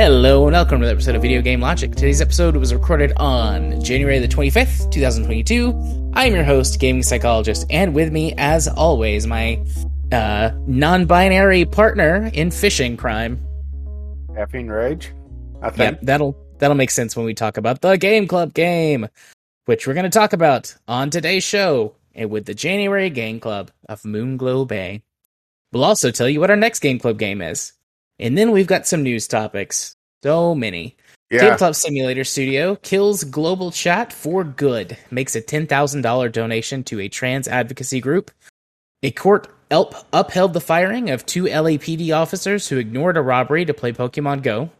Hello and welcome to the episode of Video Game Logic. Today's episode was recorded on January the 25th, 2022. I'm your host, gaming psychologist, and with me, as always, my uh, non-binary partner in fishing crime. Caffeine Rage. I think. that'll that'll make sense when we talk about the Game Club game, which we're going to talk about on today's show and with the January Game Club of Moonglow Bay. We'll also tell you what our next Game Club game is. And then we've got some news topics. So many. Yeah. Tabletop Simulator Studio kills global chat for good, makes a $10,000 donation to a trans advocacy group. A court elp upheld the firing of two LAPD officers who ignored a robbery to play Pokemon Go.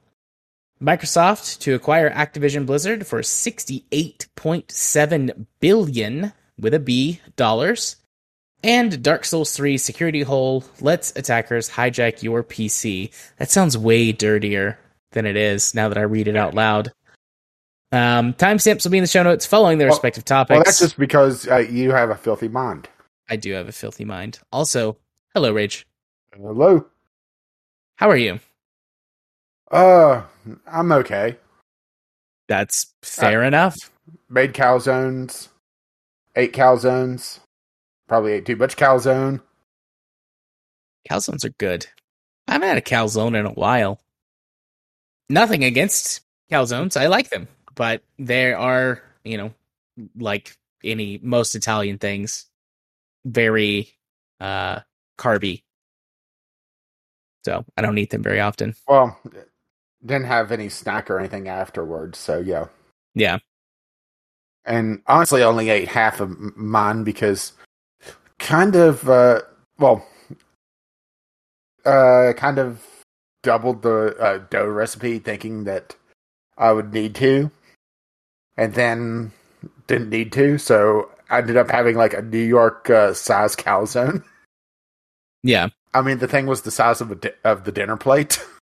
Microsoft to acquire Activision Blizzard for 68.7 billion with a B dollars. And Dark Souls 3 security hole lets attackers hijack your PC. That sounds way dirtier than it is now that I read it out loud. Um, timestamps will be in the show notes following their Well- respective topics. Well, that's just because uh, you have a filthy mind. I do have a filthy mind. Also, hello, Rage. Hello. How are you? Uh, I'm okay. That's fair enough. Made calzones. Ate calzones. Probably ate too much calzone. Calzones are good. I haven't had a calzone in a while. Nothing against calzones. I like them, but there are, you know, like any most Italian things, very uh carby. So I don't eat them very often. Well, didn't have any snack or anything afterwards, so yeah. Yeah. And honestly, I only ate half of mine because kind of, uh, well, uh, kind of doubled the uh, dough recipe thinking that I would need to, and then didn't need to, so I ended up having like a New York uh, size calzone. Yeah. I mean, the thing was the size of a di- of the dinner plate,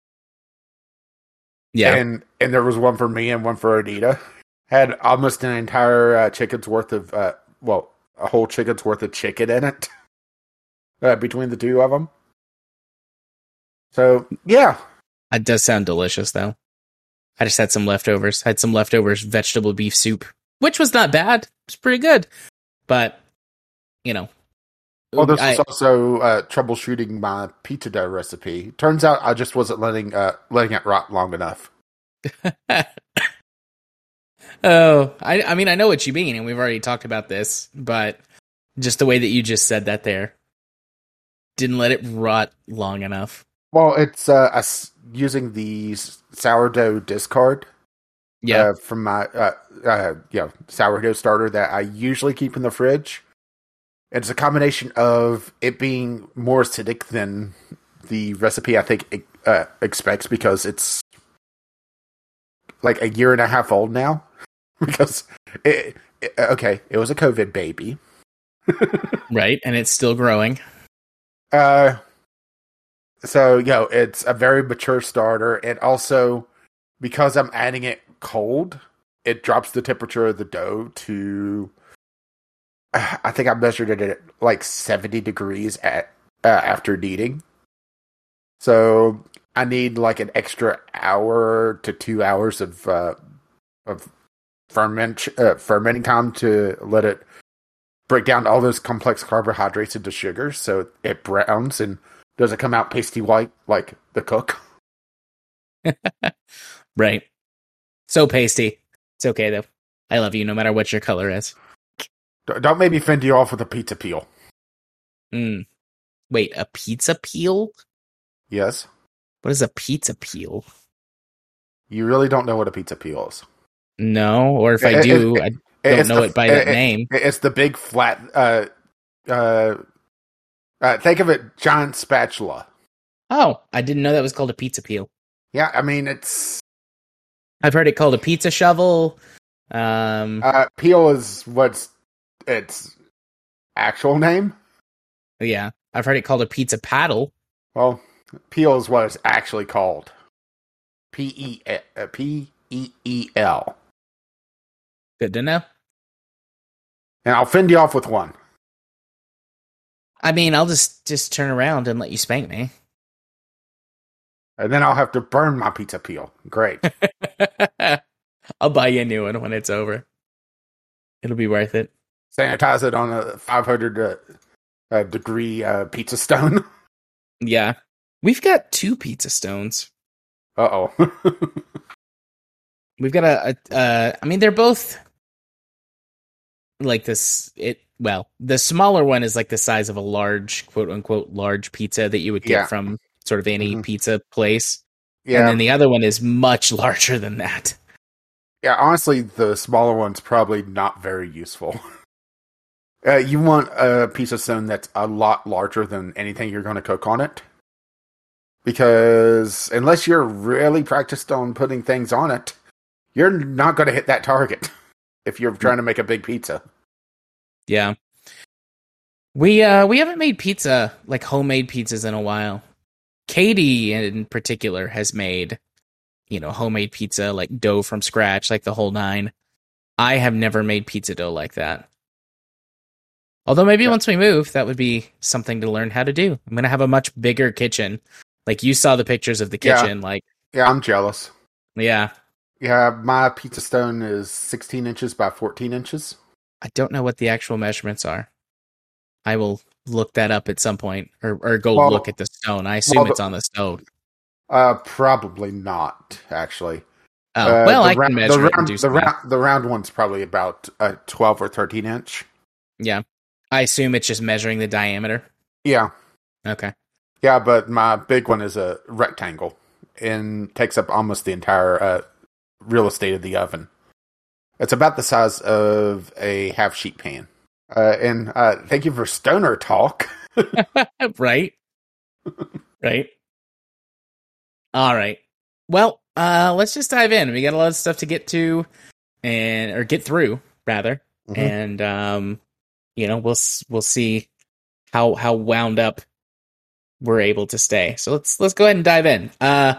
Yeah. and and there was one for me and one for Anita. Had almost an entire uh, chicken's worth of uh, well, a whole chicken's worth of chicken in it uh, between the two of them. So yeah, It does sound delicious though. I just had some leftovers. I had some leftovers vegetable beef soup, which was not bad. It's pretty good. But, you know. Well, this I- was also uh, troubleshooting my pizza dough recipe. Turns out I just wasn't letting uh, letting it rot long enough. oh, I I mean I know what you mean, and we've already talked about this, but just the way that you just said that there didn't let it rot long enough. Well, it's uh, us using the sourdough discard. Yeah, uh, from my uh, uh, yeah sourdough starter that I usually keep in the fridge. It's a combination of it being more acidic than the recipe I think it, uh, expects because it's like a year and a half old now. because it, it okay, it was a COVID baby. right, and it's still growing. Uh, so you know, it's a very mature starter, and also because I'm adding it cold, it drops the temperature of the dough to. I think I measured it at like 70 degrees at uh, after kneading. So I need like an extra hour to two hours of uh, of ferment uh, fermenting time to let it break down all those complex carbohydrates into sugars so it browns and doesn't come out pasty white like the cook. Right. So pasty. It's okay though. I love you no matter what your color is. Don't make me fend you off with a pizza peel. Mm. Wait, a pizza peel? Yes. What is a pizza peel? You really don't know what a pizza peel is. No, or if I do, it- I don't know the- it by that it- name. It's the big flat. Uh, uh, uh, think of it, giant spatula. Oh, I didn't know that was called a pizza peel. Yeah, I mean it's I've heard it called a pizza shovel. Um, uh, peel is what's its actual name. yeah, I've heard it called a pizza paddle. Well, peel is what it's actually called. P E uh, P E E L. Good to know. And I'll fend you off with one. I mean, I'll just just turn around and let you spank me. And then I'll have to burn my pizza peel. Great. I'll buy you a new one when it's over. It'll be worth it. Sanitize it on a 500 uh, uh, degree uh, pizza stone. Yeah. We've got two pizza stones. Uh oh. We've got a, a uh I mean they're both like this it well, the smaller one is like the size of a large quote unquote large pizza that you would get Yeah. from sort of any Mhm. pizza place. Yeah. And then the other one is much larger than that. Yeah, honestly, the smaller one's probably not very useful. Uh, you want a piece of stone that's a lot larger than anything you're going to cook on it. Because unless you're really practiced on putting things on it, you're not going to hit that target if you're trying to make a big pizza. Yeah. We uh we haven't made pizza like homemade pizzas in a while. Katie in particular has made you know homemade pizza like dough from scratch like the whole nine. I have never made pizza dough like that. Although maybe Yeah. once we move that would be something to learn how to do. I'm going to have a much bigger kitchen. Like you saw the pictures of the Yeah. kitchen like Yeah, I'm jealous. yeah. Yeah, my pizza stone is 16 inches by 14 inches. I don't know what the actual measurements are. I will look that up at some point, or or go Well- look at the stone. I assume well, it's on the stone. Uh, probably not, actually. Oh Uh, well, the I round- can measure the it and round, do the round, the round one's probably about a 12 or 13 inch. Yeah, I assume it's just measuring the diameter. Yeah, Okay. yeah, but my big one is a rectangle and takes up almost the entire uh, real estate of the oven. It's about the size of a half sheet pan. Uh, and uh, thank you for stoner talk. right. right. All right. Well, uh, let's just dive in. We got a lot of stuff to get to, and or get through rather, Mhm. and um, you know, we'll we'll see how how wound up we're able to stay. So let's let's go ahead and dive in. Uh,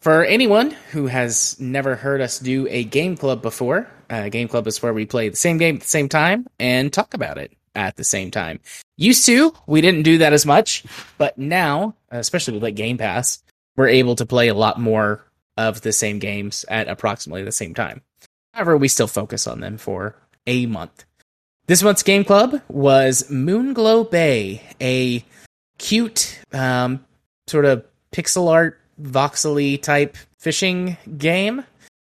for anyone who has never heard us do a game club before, uh, game club is where we play the same game at the same time and talk about it at the same time. Used to, we didn't do that as much, but now, especially with like Game Pass, we're able to play a lot more of the same games at approximately the same time. However, we still focus on them for a month. This month's game club was Moonglow Bay, a cute, um, sort of pixel art, voxely type fishing game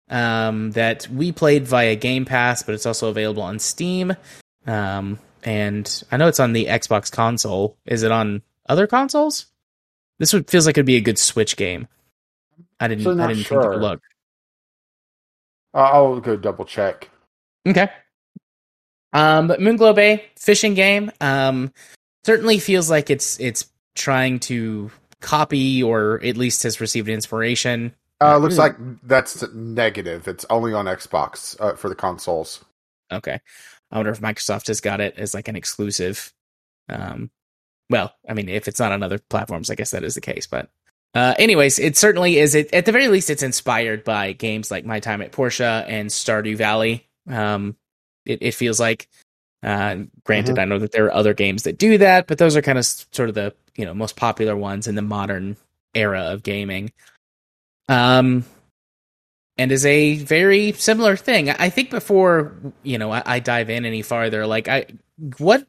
um, that we played via Game Pass, but it's also available on Steam. Um, and I know it's on the Xbox console. Is it on other consoles? This would feels like it'd be a good Switch game. I didn't. I didn't think to sure. look. Uh, I'll go double check. Okay. Um, but Moonglow Bay fishing game. Um, certainly feels like it's it's trying to copy or at least has received inspiration. Uh, looks like that's negative. It's only on Xbox uh, for the consoles. Okay. I wonder if Microsoft has got it as like an exclusive. Um, well, I mean, if it's not on other platforms, I guess that is the case. But, uh, anyways, it certainly is. It at the very least, it's inspired by games like My Time at Portia and Stardew Valley. Um, it, it feels like. Uh, granted, I know that there are other games that do that, but those are kind of sort of the you know most popular ones in the modern era of gaming. Um, and is a very similar thing. I think before you know I, I dive in any farther, like I what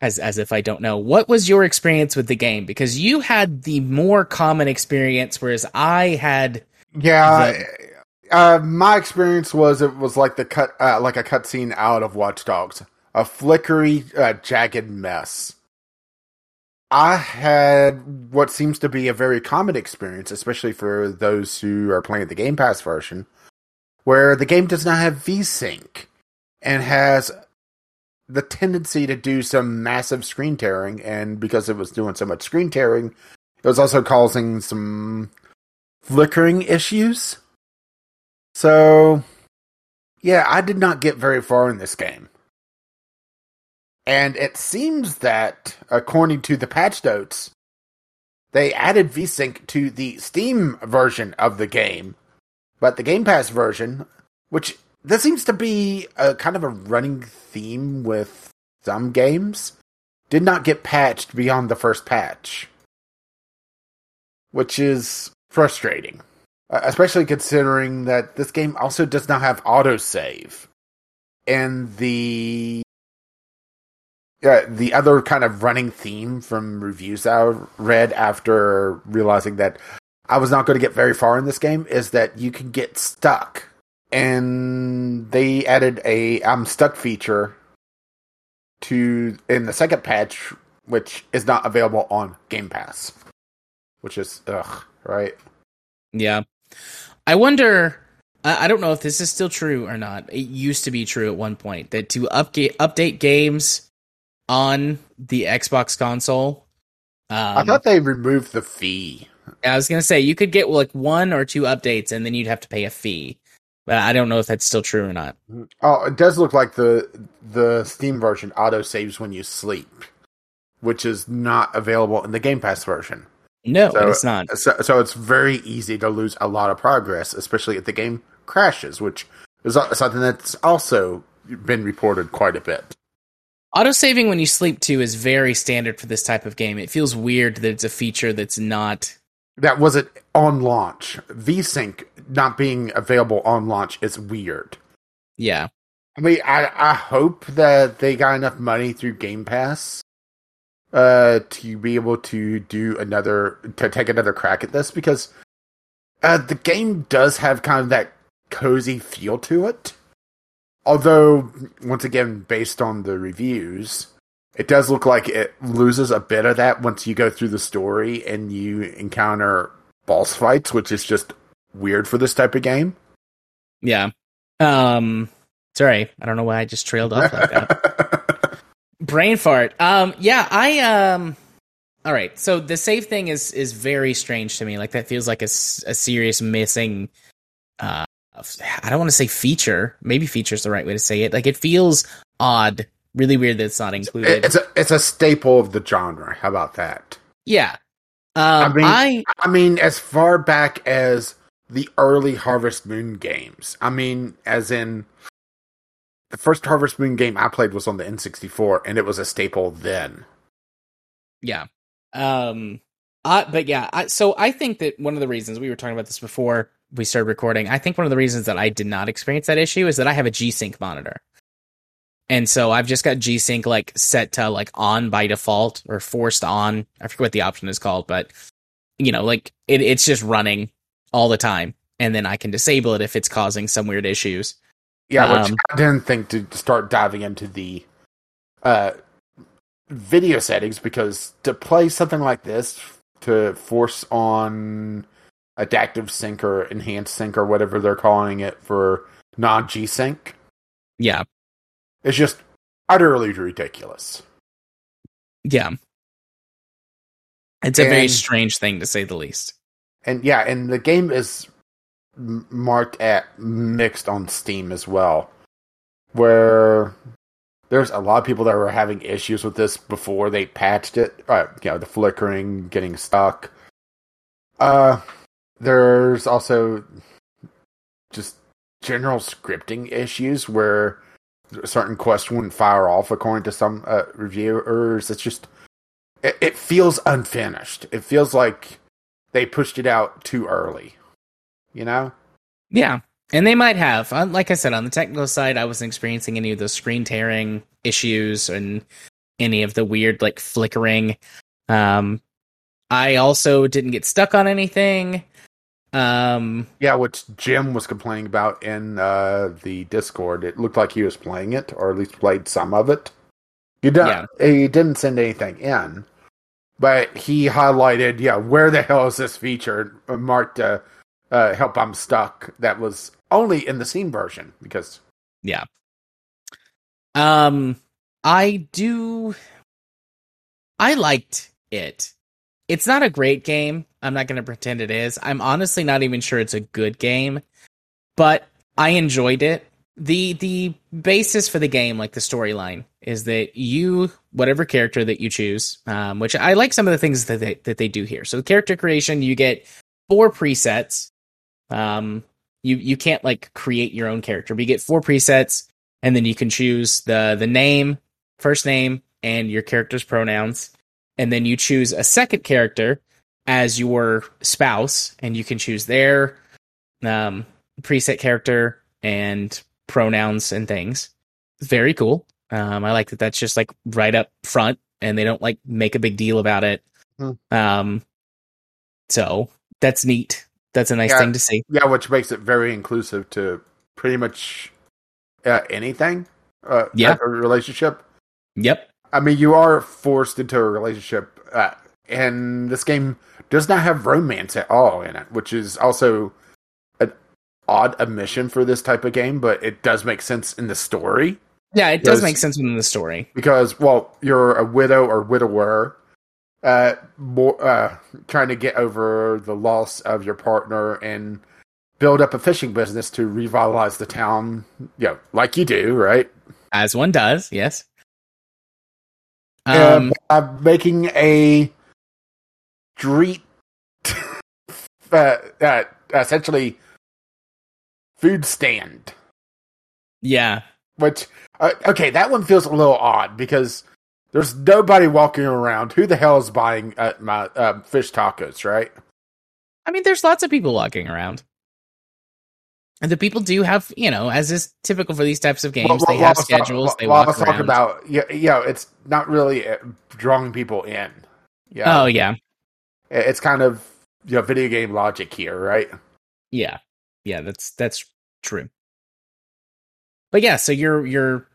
as as if I don't know what was your experience with the game because you had the more common experience, whereas I had Yeah, uh, my experience was it was like the cut, uh, like a cutscene out of Watch Dogs, a flickery, uh, jagged mess. I had what seems to be a very common experience, especially for those who are playing the Game Pass version, where the game does not have VSync and has the tendency to do some massive screen tearing. And because it was doing so much screen tearing, it was also causing some flickering issues. So, yeah, I did not get very far in this game. And it seems that, according to the patch notes, they added VSync to the Steam version of the game, but the Game Pass version, which this seems to be a kind of a running theme with some games. Did not get patched beyond the first patch, which is frustrating, Uh, especially considering that this game also does not have autosave. And the yeah, the other kind of running theme from reviews I read after realizing that I was not going to get very far in this game is that you can get stuck. And they added a I'm stuck feature to in the second patch, which is not available on Game Pass. Which is ugh, right? Yeah. I wonder I don't know if this is still true or not. It used to be true at one point that to update update games on the Xbox console. Um, I thought they removed the fee. I was gonna say you could get like one or two updates, and then you'd have to pay a fee. But I don't know if that's still true or not. Oh, it does look like the the Steam version auto saves when you sleep, which is not available in the Game Pass version. No, so, it's not. So, so it's very easy to lose a lot of progress, especially if the game crashes, which is something that's also been reported quite a bit. Autosaving when you sleep too is very standard for this type of game. It feels weird that it's a feature that's not that wasn't on launch. VSync not being available on launch is weird. Yeah. I mean, I, I hope that they got enough money through Game Pass uh, to be able to do another, to take another crack at this because uh, the game does have kind of that cozy feel to it. Although, once again, based on the reviews, it does look like it loses a bit of that once you go through the story and you encounter boss fights, which is just weird for this type of game. Yeah. Um sorry, I don't know why I just trailed off like that. Brain fart. Um yeah, I um all right. So the save thing is is very strange to me. Like that feels like a, a serious missing uh I don't want to say feature. Maybe feature is the right way to say it. Like it feels odd, really weird that it's not included. It's a it's a staple of the genre. How about that? Yeah. Um, I mean, I, I mean, as far back as the early Harvest Moon games. I mean, as in the first Harvest Moon game I played was on the N64, and it was a staple then. Yeah. Um. But yeah. I, so I think that one of the reasons we were talking about this before we started recording, I think one of the reasons that I did not experience that issue is that I have a G Sync monitor. And so I've just got G Sync like set to like on by default or forced on. I forget what the option is called, but you know, like it, it's just running all the time. And then I can disable it if it's causing some weird issues. Yeah, which um, I didn't think to start diving into the uh, video settings because to play something like this, to force on adaptive sync or enhanced sync or whatever they're calling it for non G sync. Yeah. It's just utterly ridiculous. Yeah. It's a and, very strange thing to say the least. And yeah, and the game is marked at mixed on Steam as well, where there's a lot of people that were having issues with this before they patched it. Uh, you know, the flickering, getting stuck. Uh, there's also just general scripting issues where certain quests wouldn't fire off according to some uh, reviewers. It's just it, it, feels unfinished. It feels like they pushed it out too early. You know? Yeah, and they might have. Uh, like I said, on the technical side, I wasn't experiencing any of the screen tearing issues and any of the weird like flickering. Um, I also didn't get stuck on anything. Um, yeah, which Jim was complaining about in uh, the Discord. It looked like he was playing it, or at least played some of it. He, did, yeah. he didn't send anything in, but he highlighted, yeah, where the hell is this feature marked uh, uh, "Help I'm Stuck" that was only in the Steam version because yeah. Um, I do. I liked it. It's not a great game. I'm not going to pretend it is. I'm honestly not even sure it's a good game, but I enjoyed it. The the basis for the game, like the storyline, is that you, whatever character that you choose, um, which I like some of the things that they that they do here. So character creation, you get four presets, um, You you can't like create your own character. But you get four presets, and then you can choose the the name, first name, and your character's pronouns, and then you choose a second character as your spouse, and you can choose their um, preset character and pronouns and things. Very cool. Um, I like that. That's just like right up front, and they don't like make a big deal about it. Hmm. Um, so that's neat. That's a nice Yeah. thing to see. Yeah, which makes it very inclusive to pretty much uh, anything. Uh, Yeah. a relationship. Yep. I mean, you are forced into a relationship, uh, and this game does not have romance at all in it, which is also an odd omission for this type of game, but it does make sense in the story Yeah, it does make sense in the story. because, well, you're a widow or widower, uh, more, uh, trying to get over the loss of your partner and build up a fishing business to revitalize the town, you know, like you do, right? As one does, yes. uh, Um, by making a street, uh, uh, essentially food stand. yeah. Which, uh, okay, that one feels a little odd because there's nobody walking around. Who the hell is buying uh, my uh, fish tacos, right? I mean, there's lots of people walking around. And the people do have, you know, as is typical for these types of games, Well, they well, have well, well, schedules. they well, walk let's around. talk about, yeah, you know, it's not really uh, drawing people in. Yeah, Oh yeah, it's kind of you know video game logic here, right? yeah, yeah. That's that's true. But yeah, so you're you're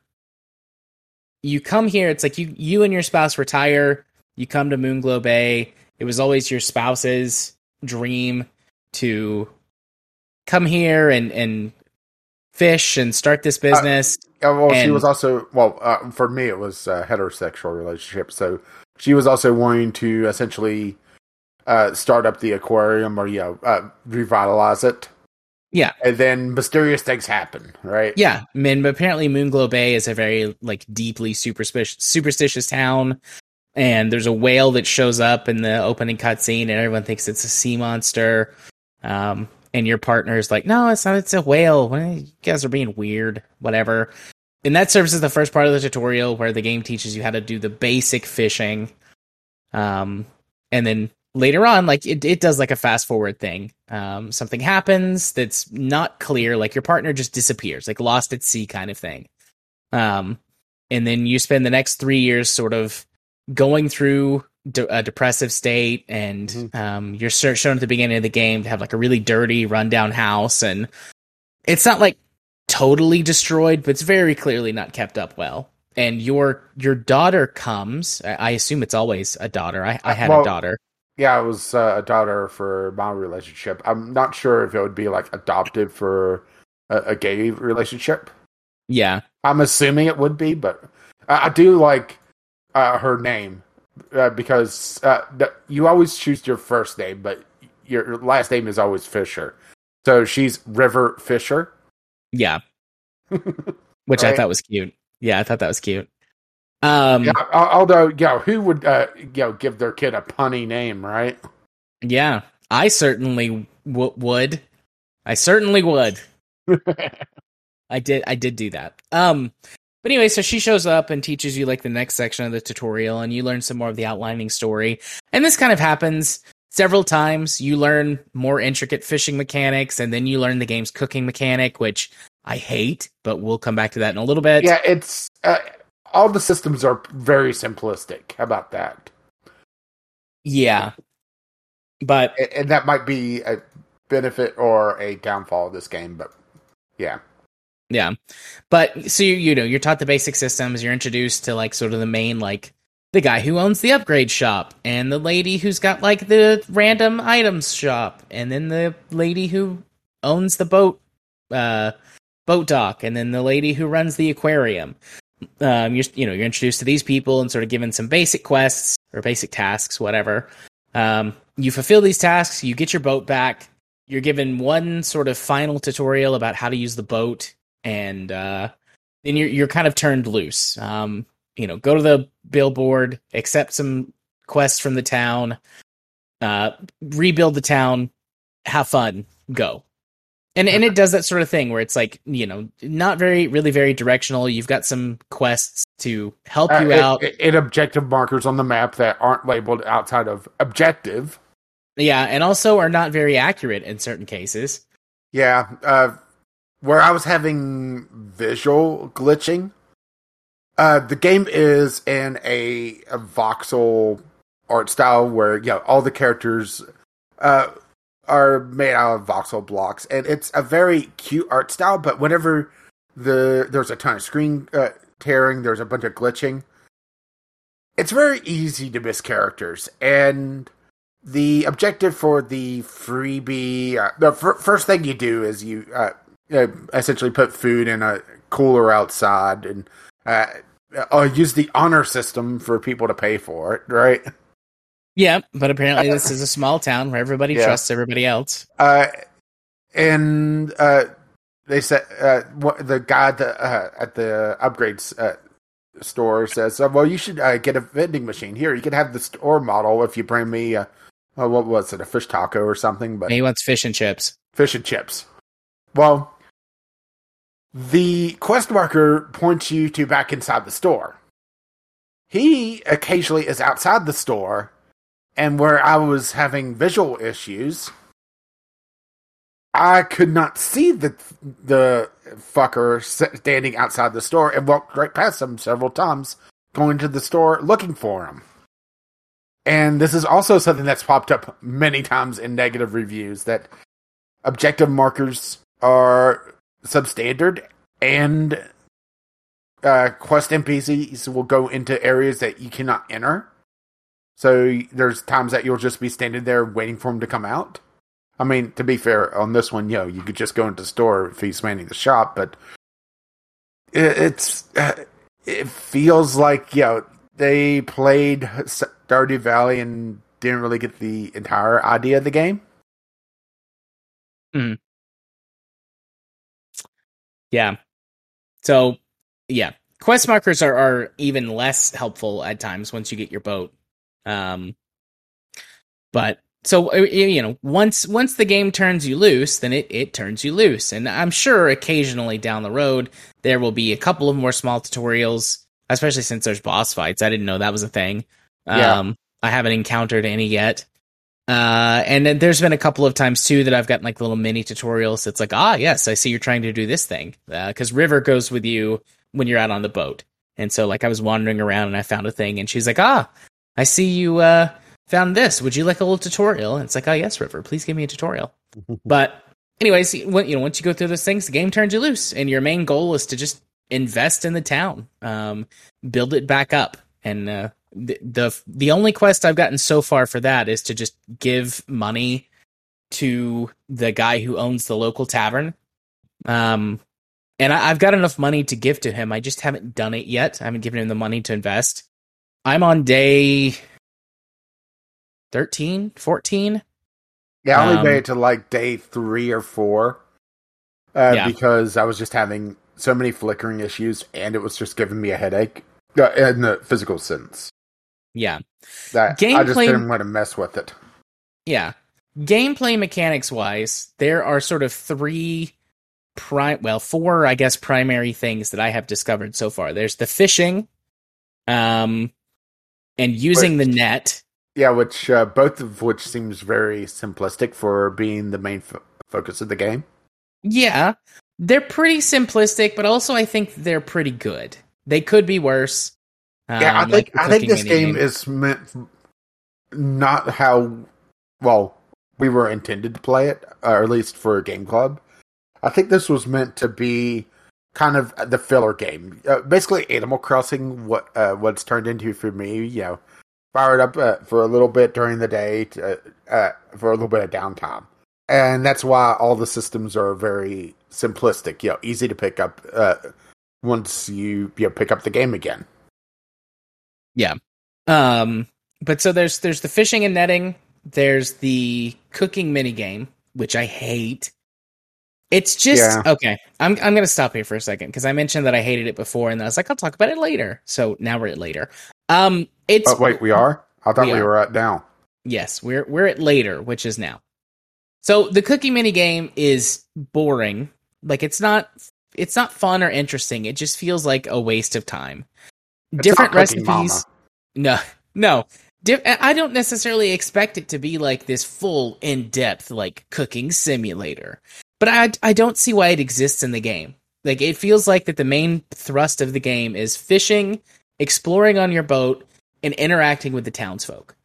you come here. It's like you you and your spouse retire. You come to Moon Moonglow Bay. It was always your spouse's dream to come here and and fish and start this business. Yeah, well, she was also well uh, for me. It was a heterosexual relationship, so she was also wanting to essentially uh, start up the aquarium or you know uh, revitalize it. Yeah. and then mysterious things happen, right? Yeah, I mean, apparently Moonglow Bay is a very like deeply superstitious superstitious town, and there's a whale that shows up in the opening cutscene, and everyone thinks it's a sea monster. Um, and your partner's like, "No, it's not. It's a whale. You guys are being weird. Whatever." And that serves as the first part of the tutorial where the game teaches you how to do the basic fishing. Um, and then later on, like it, it does like a fast forward thing. Um, something happens that's not clear, like your partner just disappears, like lost at sea kind of thing. Um, and then you spend the next three years sort of going through de- a depressive state, and Mhm. um, you're shown at the beginning of the game to have like a really dirty, rundown house, and it's not like totally destroyed, but it's very clearly not kept up well. And your your daughter comes. I, I assume it's always a daughter. I, I had Well, a daughter. Yeah, it was uh, a daughter for my relationship. I'm not sure if it would be like adopted for a, a gay relationship. Yeah, I'm assuming it would be, but I, I do like uh, her name uh, because uh, th- you always choose your first name, but your last name is always Fisher. So she's River Fisher. yeah. Which I thought was cute. Yeah, I thought that was cute. Um, Yeah, although, know, who would uh, you know give their kid a punny name, right? Yeah, I certainly w- would. I certainly would. I did. I did do that. Um, but anyway, so she shows up and teaches you like the next section of the tutorial, and you learn some more of the outlining story. And this kind of happens several times. You learn more intricate fishing mechanics, and then you learn the game's cooking mechanic, which I hate. But we'll come back to that in a little bit. yeah, it's uh, all the systems are very simplistic. How about that? yeah. But A- And that might be a benefit or a downfall of this game, but yeah. Yeah. But so you you know, you're taught the basic systems, you're introduced to like sort of the main like the guy who owns the upgrade shop and the lady who's got like the random items shop and then the lady who owns the boat uh boat dock and then the lady who runs the aquarium. Um you're you know, you're introduced to these people and sort of given some basic quests or basic tasks, whatever. Um you fulfill these tasks, you get your boat back. You're given one sort of final tutorial about how to use the boat and uh, then you're you're kind of turned loose. Um, you know, go to the billboard, accept some quests from the town, uh, rebuild the town, have fun, go. And and it does that sort of thing where it's like you know not very really very directional. You've got some quests to help Uh, you it- out. it objective markers on the map that aren't labeled outside of objective. yeah, and also are not very accurate in certain cases. Yeah, uh, where I was having visual glitching. Uh, the game is in a, a voxel art style where you know all the characters uh, are made out of voxel blocks, and it's a very cute art style. But whenever the there's a ton of screen uh, tearing, there's a bunch of glitching. It's very easy to miss characters, and the objective for the freebie uh, the fir- first thing you do is you uh, essentially put food in a cooler outside and uh, uh, use the honor system for people to pay for it right Yeah, but apparently this is a small town where everybody Yeah. trusts everybody else. uh, and uh, they said uh, what, the guy at the, uh, at the upgrades uh, store says, uh, "Well, you should uh, get a vending machine here. You can have the store model if you bring me, uh, uh, what was it, a fish taco or something." But He wants fish and chips. fish and chips. Well, the quest marker points you to back inside the store. He occasionally is outside the store, and where I was having visual issues, I could not see the the fucker standing outside the store and walked right past him several times, going to the store looking for him. And this is also something that's popped up many times in negative reviews that objective markers are substandard and uh, quest NPCs will go into areas that you cannot enter. So there's times that you'll just be standing there waiting for him to come out. I mean, to be fair, on this one, yo, you could just go into the store if he's manning the shop, but it, it's uh, it feels like yo they played Stardew Valley and didn't really get the entire idea of the game. Yeah. So, yeah, quest markers are, are even less helpful at times once you get your boat. Um, but so uh, you know, once once the game turns you loose, then it it turns you loose, and I'm sure occasionally down the road there will be a couple of more small tutorials, especially since there's boss fights. I didn't know that was a thing. Yeah. Um, I haven't encountered any yet. Uh, and then there's been a couple of times too that I've gotten like little mini tutorials. It's like, ah, yes, I see you're trying to do this thing. Because River goes with you when you're out on the boat. And so, like, I was wandering around and I found a thing, and she's like, ah, I see you uh, found this. Would you like a little tutorial? And it's like, oh, yes, River, please give me a tutorial. but, anyways, when, you know, once you go through those things, the game turns you loose, and your main goal is to just invest in the town, um, build it back up. And uh, the, the the only quest I've gotten so far for that is to just give money to the guy who owns the local tavern. Um, and I, I've got enough money to give to him. I just haven't done it yet. I haven't given him the money to invest. I'm on day 13, 14. Yeah, I only Um, made it to like day three or four uh, Yeah. because I was just having so many flickering issues, and it was just giving me a headache uh, in the physical sense. Yeah. That I just didn't want to mess with it. Yeah. Gameplay mechanics wise, there are sort of three prime well, four I guess primary things that I have discovered so far. There's the fishing um and using the net. Yeah, which uh, both of which seems very simplistic for being the main fo- focus of the game. Yeah. They're pretty simplistic, but also I think they're pretty good. They could be worse. yeah, I um, think like I think this mini game is meant not how well we were intended to play it, or at least for a game club. I think this was meant to be kind of the filler game, uh, basically Animal Crossing. What uh, what's turned into for me, you know, fired up uh, for a little bit during the day to, uh, for a little bit of downtime, and that's why all the systems are very simplistic. You know, easy to pick up uh, once you you know, pick up the game again. Yeah. Um, but so there's there's the fishing and netting. There's the cooking mini game, which I hate. It's just Yeah. okay. I'm I'm gonna stop here for a second because I mentioned that I hated it before, and I was like, I'll talk about it later. So now we're at later. Um, it's Oh wait, we are. I thought We we, were at now. yes, we're we're at later, which is now. So the cookie mini game is boring. Like it's not it's not fun or interesting. It just feels like a waste of time. It's Different recipes. No, no. I don't necessarily expect it to be like this full, in depth, like cooking simulator. But I, I don't see why it exists in the game. Like it feels like that the main thrust of the game is fishing, exploring on your boat, and interacting with the townsfolk.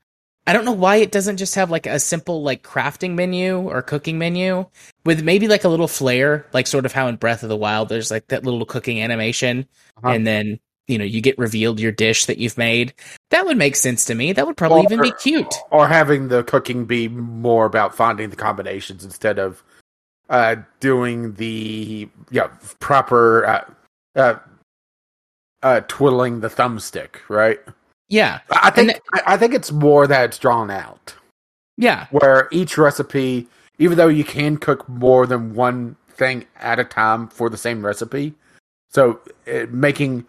I don't know why it doesn't just have like a simple like crafting menu or cooking menu with maybe like a little flair, like sort of how in Breath of the Wild there's like that little cooking animation, Uh-huh. and then you know you get revealed your dish that you've made. That would make sense to me. That would probably even be cute. Or having the cooking be more about finding the combinations instead of uh, doing the yeah proper uh, uh, uh, twiddling the thumbstick, right? Yeah, I think And I I think it's more that it's drawn out, yeah, where each recipe, even though you can cook more than one thing at a time for the same recipe, so uh, making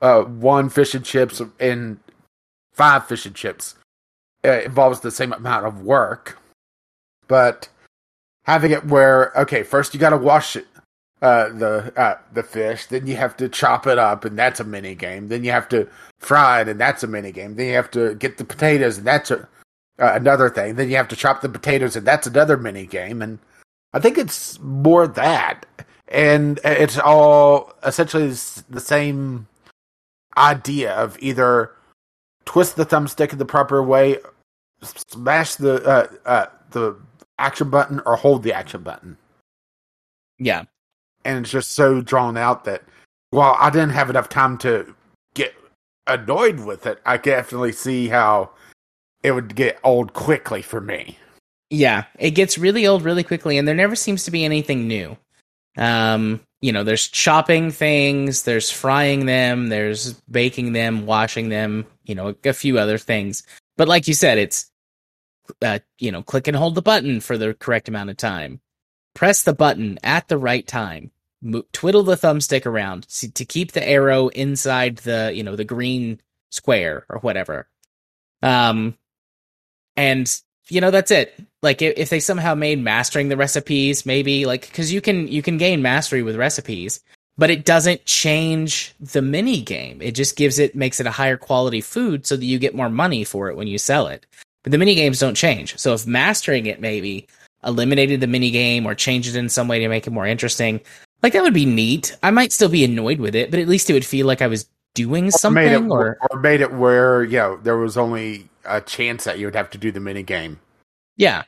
uh, one fish and chips and five fish and chips uh, involves the same amount of work, but having it where okay, first you got to wash it, uh, the uh, the fish, then you have to chop it up, and that's a mini game. Then you have to fry it, and that's a mini game. Then you have to get the potatoes, and that's a, uh, another thing. Then you have to chop the potatoes, and that's another mini game. And I think it's more that, and it's all essentially the same idea of either twist the thumbstick in the proper way, smash the uh, uh, the action button, or hold the action button. yeah. And it's just so drawn out that while I didn't have enough time to get annoyed with it, I can definitely see how it would get old quickly for me. Yeah, it gets really old really quickly, and there never seems to be anything new. Um, you know, there's chopping things, there's frying them, there's baking them, washing them, you know, a few other things. But like you said, it's, uh, you know, click and hold the button for the correct amount of time. Press the button at the right time. Mo- twiddle the thumbstick around to keep the arrow inside the, you know, the green square or whatever. Um, and you know that's it like if, if they somehow made mastering the recipes maybe like because you can you can gain mastery with recipes but it doesn't change the mini game it just gives it makes it a higher quality food so that you get more money for it when you sell it but the mini games don't change so if mastering it maybe eliminated the mini game or changed it in some way to make it more interesting like that would be neat i might still be annoyed with it but at least it would feel like i was doing Or something made it, or or made it where you know there was only a chance that you would have to do the mini game. Yeah.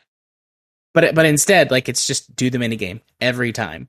But but instead, like it's just do the mini game every time.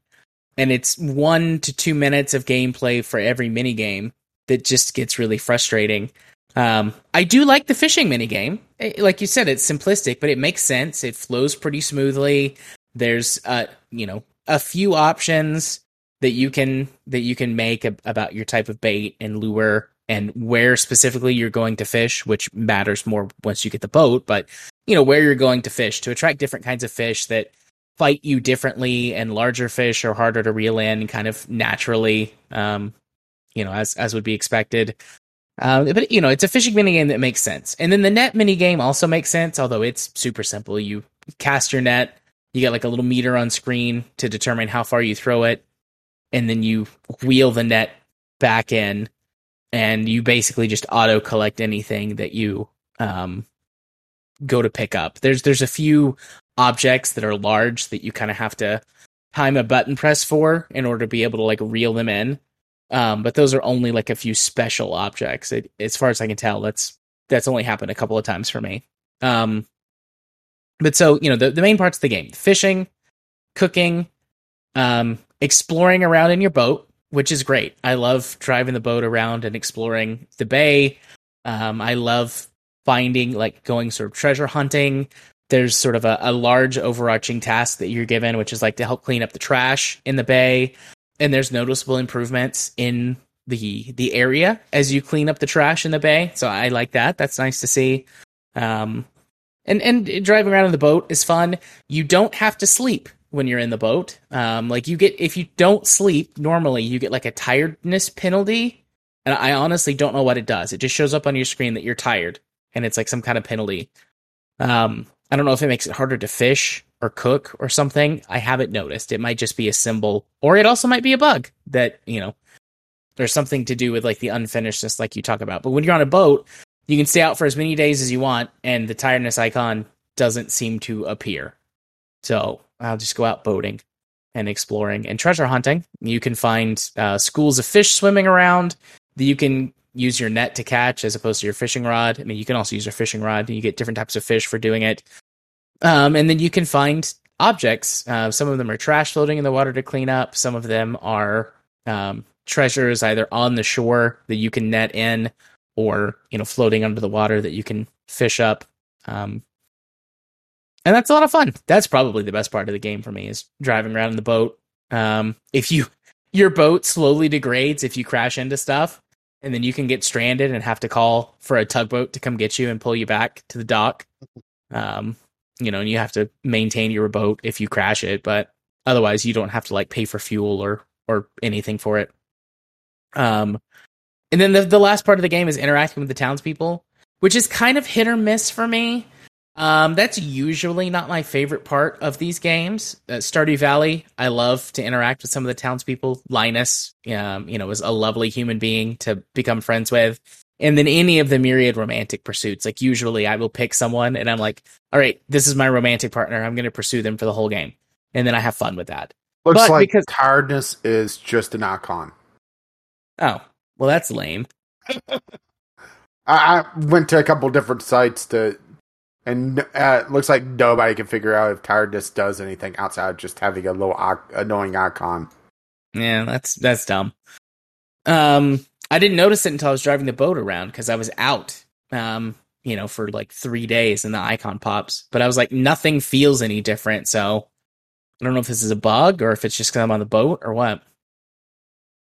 And it's one to two minutes of gameplay for every mini game that just gets really frustrating. Um, I do like the fishing mini game. Like you said, it's simplistic, but it makes sense. It flows pretty smoothly. There's uh, you know, a few options that you can that you can make ab- about your type of bait and lure and where specifically you're going to fish, which matters more once you get the boat, but you know where you're going to fish to attract different kinds of fish that fight you differently and larger fish are harder to reel in kind of naturally um you know as as would be expected um but you know it's a fishing mini game that makes sense and then the net mini game also makes sense although it's super simple you cast your net you get like a little meter on screen to determine how far you throw it and then you wheel the net back in and you basically just auto collect anything that you um go to pick up. There's there's a few objects that are large that you kind of have to time a button press for in order to be able to like reel them in. Um, but those are only like a few special objects. It, as far as I can tell, that's that's only happened a couple of times for me. Um, but so you know the the main parts of the game: fishing, cooking, um, exploring around in your boat, which is great. I love driving the boat around and exploring the bay. Um, I love finding like going sort of treasure hunting. There's sort of a, a large overarching task that you're given, which is like to help clean up the trash in the bay. And there's noticeable improvements in the the area as you clean up the trash in the bay. So I like that. That's nice to see. Um, and and driving around in the boat is fun. You don't have to sleep when you're in the boat. Um, like you get if you don't sleep normally, you get like a tiredness penalty. And I honestly don't know what it does. It just shows up on your screen that you're tired, and it's like some kind of penalty. Um, I don't know if it makes it harder to fish or cook or something, I haven't noticed. It might just be a symbol, or it also might be a bug that you know there's something to do with like the unfinishedness, like you talk about. But when you're on a boat, you can stay out for as many days as you want, and the tiredness icon doesn't seem to appear. So I'll just go out boating and exploring and treasure hunting. You can find uh, schools of fish swimming around that you can use your net to catch as opposed to your fishing rod. I mean, you can also use your fishing rod and you get different types of fish for doing it. Um, and then you can find objects. Uh, some of them are trash floating in the water to clean up. Some of them are um, treasures either on the shore that you can net in or, you know, floating under the water that you can fish up. Um, and that's a lot of fun. That's probably the best part of the game for me is driving around in the boat. Um, if you your boat slowly degrades if you crash into stuff, and then you can get stranded and have to call for a tugboat to come get you and pull you back to the dock. Um, you know, and you have to maintain your boat if you crash it, but otherwise you don't have to like pay for fuel or or anything for it. Um, and then the the last part of the game is interacting with the townspeople, which is kind of hit or miss for me. Um, that's usually not my favorite part of these games. Uh, Stardew Valley, I love to interact with some of the townspeople. Linus, um, you know, is a lovely human being to become friends with. And then any of the myriad romantic pursuits, like usually I will pick someone and I'm like, all right, this is my romantic partner. I'm going to pursue them for the whole game. And then I have fun with that. Looks But like because- tiredness is just an icon. Oh, well, that's lame. I, I went to a couple different sites to, and uh, it looks like nobody can figure out if tiredness does anything outside of just having a little i- annoying icon. Yeah, that's that's dumb. Um, I didn't notice it until I was driving the boat around because I was out, um, you know, for like three days, and the icon pops. But I was like, nothing feels any different. So I don't know if this is a bug or if it's just because I'm on the boat or what.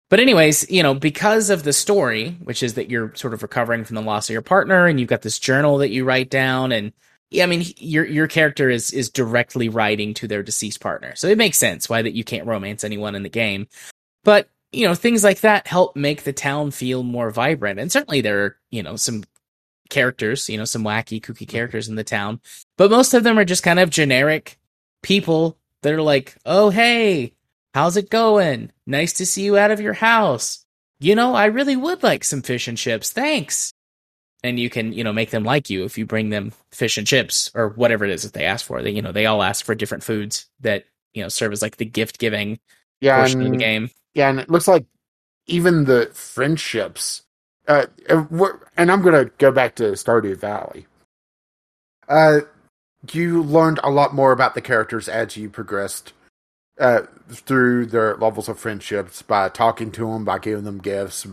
But anyways, you know, because of the story, which is that you're sort of recovering from the loss of your partner, and you've got this journal that you write down, and yeah, I mean, your your character is is directly writing to their deceased partner, so it makes sense why that you can't romance anyone in the game. But you know, things like that help make the town feel more vibrant, and certainly there are you know some characters, you know, some wacky, kooky mm-hmm. characters in the town, but most of them are just kind of generic people that are like, "Oh, hey, how's it going? Nice to see you out of your house. You know, I really would like some fish and chips. Thanks." And you can, you know, make them like you if you bring them fish and chips or whatever it is that they ask for. They, you know, they all ask for different foods that, you know, serve as like the gift giving Yeah, portion of the and, game. yeah, and it looks like even the friendships. Uh, uh, and I'm gonna go back to Stardew Valley. Uh, you learned a lot more about the characters as you progressed uh, through their levels of friendships by talking to them, by giving them gifts,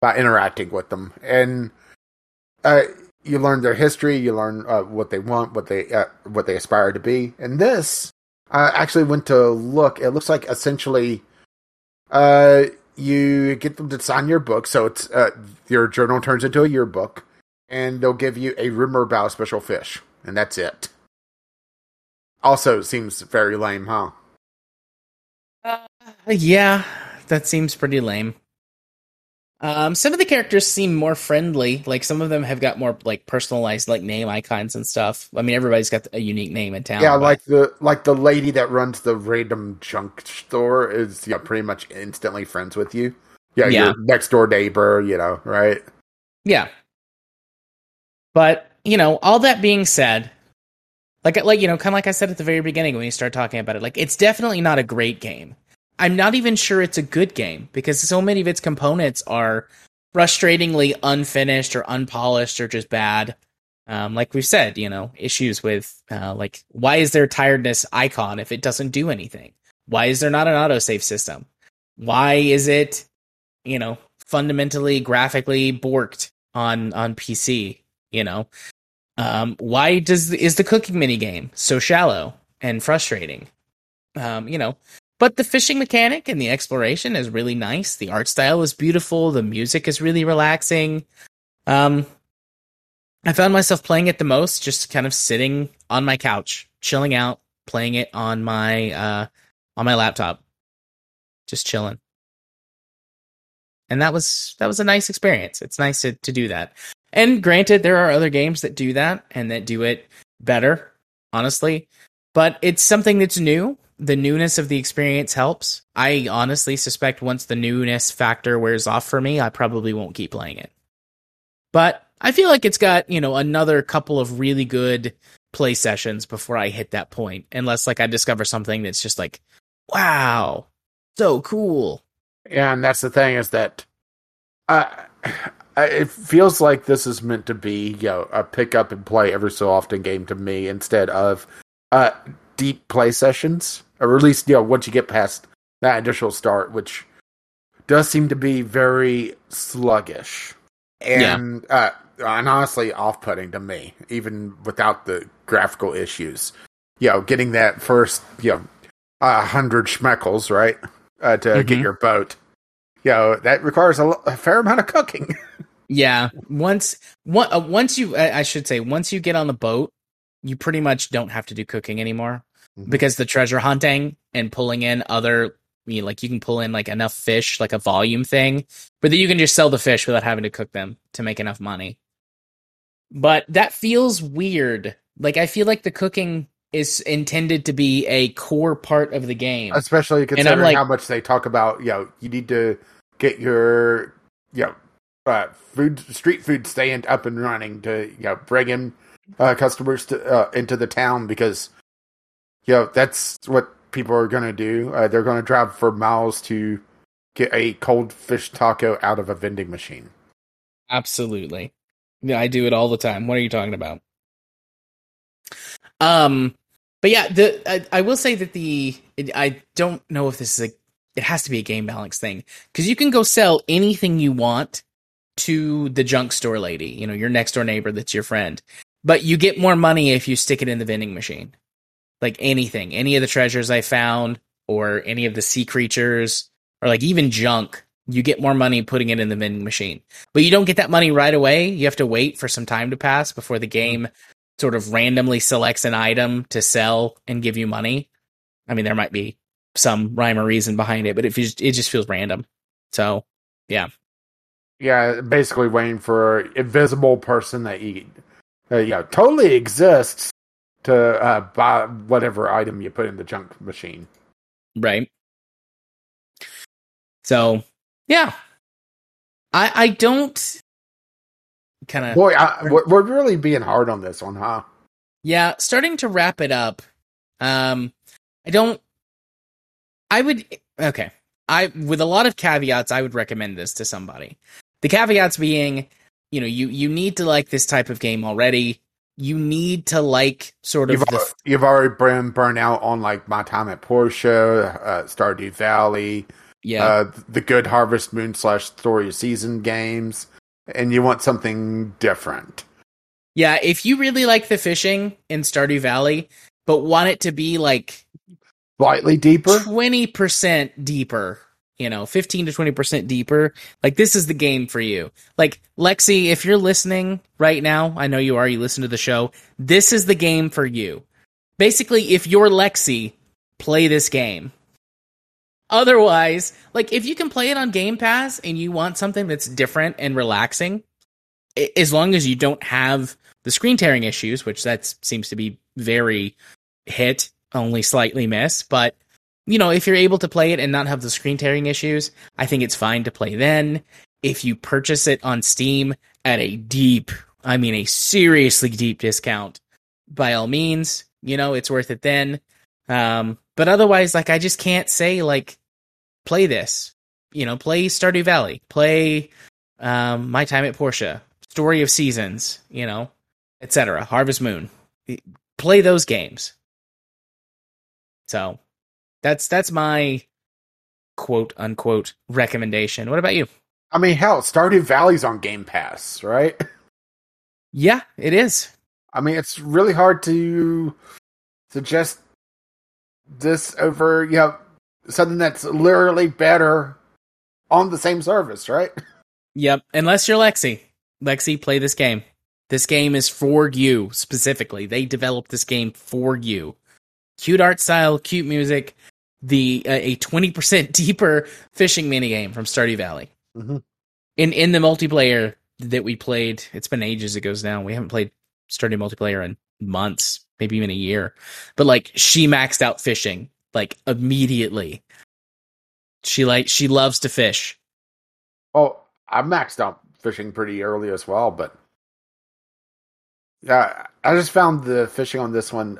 by interacting with them, and uh, you learn their history. You learn uh, what they want, what they uh, what they aspire to be. And this, I actually went to look. It looks like essentially, uh, you get them to sign your book, so it's uh, your journal turns into a yearbook, and they'll give you a rumor about a special fish, and that's it. Also, seems very lame, huh? Uh, yeah, that seems pretty lame. Um, some of the characters seem more friendly. Like some of them have got more like personalized like name icons and stuff. I mean, everybody's got a unique name in town. yeah, but- like the like the lady that runs the random junk store is yeah pretty much instantly friends with you. Yeah, Yeah. your next door neighbor, you know, right? Yeah. But, you know, all that being said, like like you know, kind of like I said at the very beginning when you start talking about it, like it's definitely not a great game. I'm not even sure it's a good game because so many of its components are frustratingly unfinished or unpolished or just bad. Um, like we've said, you know, issues with uh, like why is there tiredness icon if it doesn't do anything? Why is there not an autosave system? Why is it, you know, fundamentally graphically borked on on PC? You know, um, why does is the cooking mini game so shallow and frustrating? Um, you know, but the fishing mechanic and the exploration is really nice. The art style is beautiful. The music is really relaxing. Um, I found myself playing it the most just kind of sitting on my couch, chilling out, playing it on my uh on my laptop. Just chilling. And that was that was a nice experience. It's nice to, to do that. And granted, there are other games that do that and that do it better, honestly. but it's something that's new. The newness of the experience helps. I honestly suspect once the newness factor wears off for me, I probably won't keep playing it. But I feel like it's got, you know, another couple of really good play sessions before I hit that point, unless like I discover something that's just like, wow, so cool. Yeah, and that's the thing is that uh, it feels like this is meant to be, you know, a pick up and play every so often game to me instead of uh, deep play sessions, or at least, you know, once you get past that initial start, which does seem to be very sluggish and yeah. uh, and honestly off-putting to me, even without the graphical issues. You know, getting that first, you know, a hundred schmeckles, right, uh, to mm-hmm. get your boat. You know, that requires a, a fair amount of cooking. yeah, once one, uh, once you, I should say, once you get on the boat, you pretty much don't have to do cooking anymore mm-hmm. because the treasure hunting and pulling in other you know, like you can pull in like enough fish, like a volume thing, but that you can just sell the fish without having to cook them to make enough money. But that feels weird. Like I feel like the cooking is intended to be a core part of the game, especially considering like, how much they talk about. You know, you need to get your you know uh, food street food stand up and running to you know bring in uh, customers to uh, into the town because you know that's what people are going to do. Uh, they're going to drive for miles to get a cold fish taco out of a vending machine. Absolutely. Yeah, I do it all the time. What are you talking about? Um, but yeah, the I, I will say that the I don't know if this is a it has to be a game balance thing because you can go sell anything you want to the junk store lady, you know, your next door neighbor that's your friend, but you get more money if you stick it in the vending machine like anything, any of the treasures I found, or any of the sea creatures, or like even junk, you get more money putting it in the vending machine. But you don't get that money right away. You have to wait for some time to pass before the game sort of randomly selects an item to sell and give you money. I mean, there might be some rhyme or reason behind it, but it just, it just feels random. So, yeah. Yeah, basically waiting for invisible person that you, uh, yeah, totally exists to uh, buy whatever item you put in the junk machine. Right. So, yeah, I I don't kind of boy. I, we're really being hard on this one, huh? Yeah, starting to wrap it up. Um, I don't. I would okay. I with a lot of caveats, I would recommend this to somebody. The caveats being, you know, you you need to like this type of game already you need to like sort of you've, the, you've already been burned out on like my time at Portia, uh, Stardew Valley, yeah, uh, the good Harvest Moon slash Story of Season games, and you want something different. Yeah, if you really like the fishing in Stardew Valley, but want it to be like slightly deeper, twenty percent deeper, you know, 15 to 20% deeper, like this is the game for you. Like Lexi, if you're listening right now, I know you are, you listen to the show, this is the game for you. Basically, if you're Lexi, play this game. Otherwise, like if you can play it on Game Pass and you want something that's different and relaxing, as long as you don't have the screen tearing issues, which that seems to be very hit, only slightly miss, but you know, if you're able to play it and not have the screen tearing issues, I think it's fine to play then. If you purchase it on Steam at a deep, I mean, a seriously deep discount, by all means, you know, it's worth it then. Um, but otherwise, like, I just can't say, like, play this. You know, play Stardew Valley, play um, My Time at Portia, Story of Seasons, you know, etc. Harvest Moon. Play those games. So that's that's my quote unquote recommendation. What about you? I mean, hell, Stardew Valley's on Game Pass, right? Yeah, it is. I mean, it's really hard to suggest this over, you know, something that's literally better on the same service, right? Yep, unless you're Lexi. Lexi, play this game. This game is for you specifically. They developed this game for you. Cute art style, cute music, the uh, a 20% deeper fishing minigame from Stardew Valley. Mm-hmm. In in the multiplayer that we played, it's been ages ago now. We haven't played Stardew multiplayer in months. maybe even a year. But like she maxed out fishing like immediately. She like she loves to fish. Oh, I maxed out fishing pretty early as well, but yeah, I just found the fishing on this one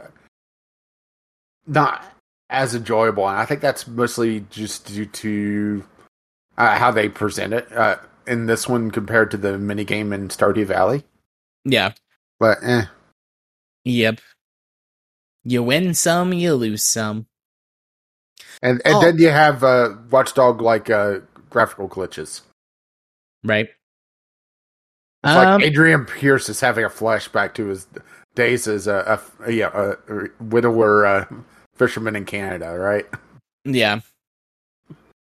not as enjoyable, and I think that's mostly just due to uh, how they present it uh, in this one compared to the mini game in Stardew Valley. Yeah. But eh. Yep. You win some, you lose some. And and Oh. then you have uh, Watchdog like uh, graphical glitches. Right. It's Um, like Adrian Pierce is having a flashback to his days as a, a yeah a, a widower uh, fisherman in Canada, right? Yeah.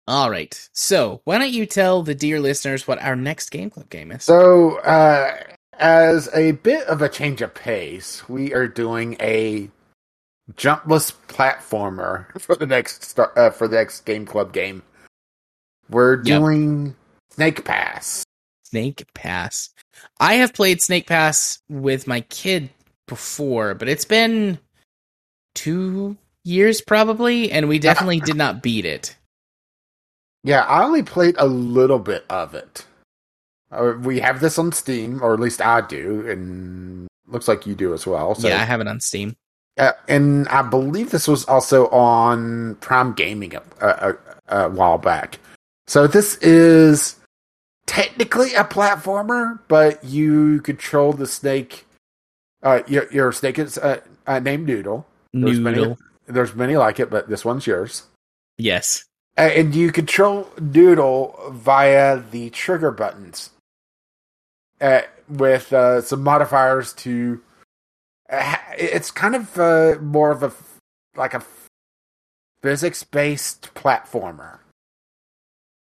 All right. So, why don't you tell the dear listeners what our next Game Club game is? So, uh, as a bit of a change of pace, we are doing a jumpless platformer for the next start, uh, for the next Game Club game. We're Yep. doing Snake Pass. Snake Pass. I have played Snake Pass with my kid before, but it's been two years probably, and we definitely did not beat it. Yeah, I only played a little bit of it. Uh, we have this on Steam, or at least I do, and looks like you do as well. So, yeah, I have it on Steam. uh, and I believe this was also on Prime Gaming a, a, a, while back. So this is technically a platformer, but you control the snake. Uh, your your snake is uh, uh, named Noodle. There's many- Noodle. There's many like it, but this one's yours. Yes. And you control Doodle via the trigger buttons, uh, with uh, some modifiers to. Uh, it's kind of uh, more of a like a physics based platformer,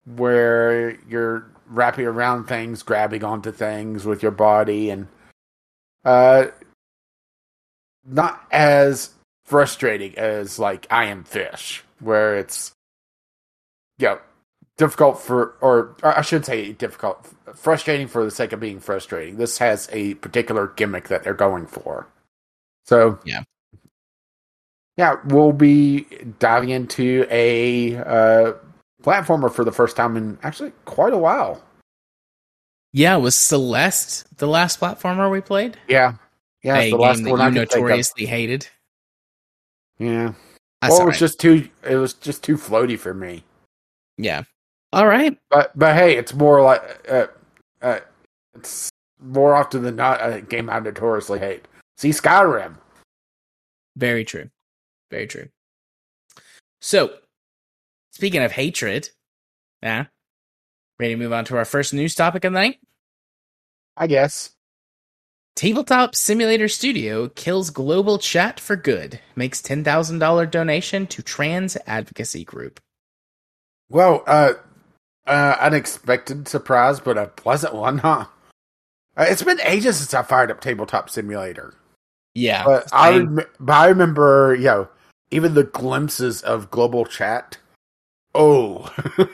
where you're wrapping around things, grabbing onto things with your body, and uh, not as frustrating as like I Am Fish, where it's yeah, difficult for, or I should say difficult, frustrating for the sake of being frustrating. This has a particular gimmick that they're going for. So, Yeah. Yeah, we'll be diving into a uh, platformer for the first time in actually quite a while. Yeah, was Celeste the last platformer we played? Yeah. Yeah, a the last game that one I you notoriously hated. Yeah. That's well, it was right. just too, it was just too floaty for me. Yeah. All right. But but hey, it's more like uh, uh, it's more often than not a game I notoriously hate. See Skyrim. Very true. Very true. So, speaking of hatred, yeah, ready to move on to our first news topic of the night? I guess. Tabletop Simulator Studio kills global chat for good. Makes $10,000 donation to trans advocacy group. Well, uh, uh, unexpected surprise, but a pleasant one, huh? Uh, it's been ages since I fired up Tabletop Simulator, Yeah. but I, rem- but I remember, you know, even the glimpses of global chat. Oh,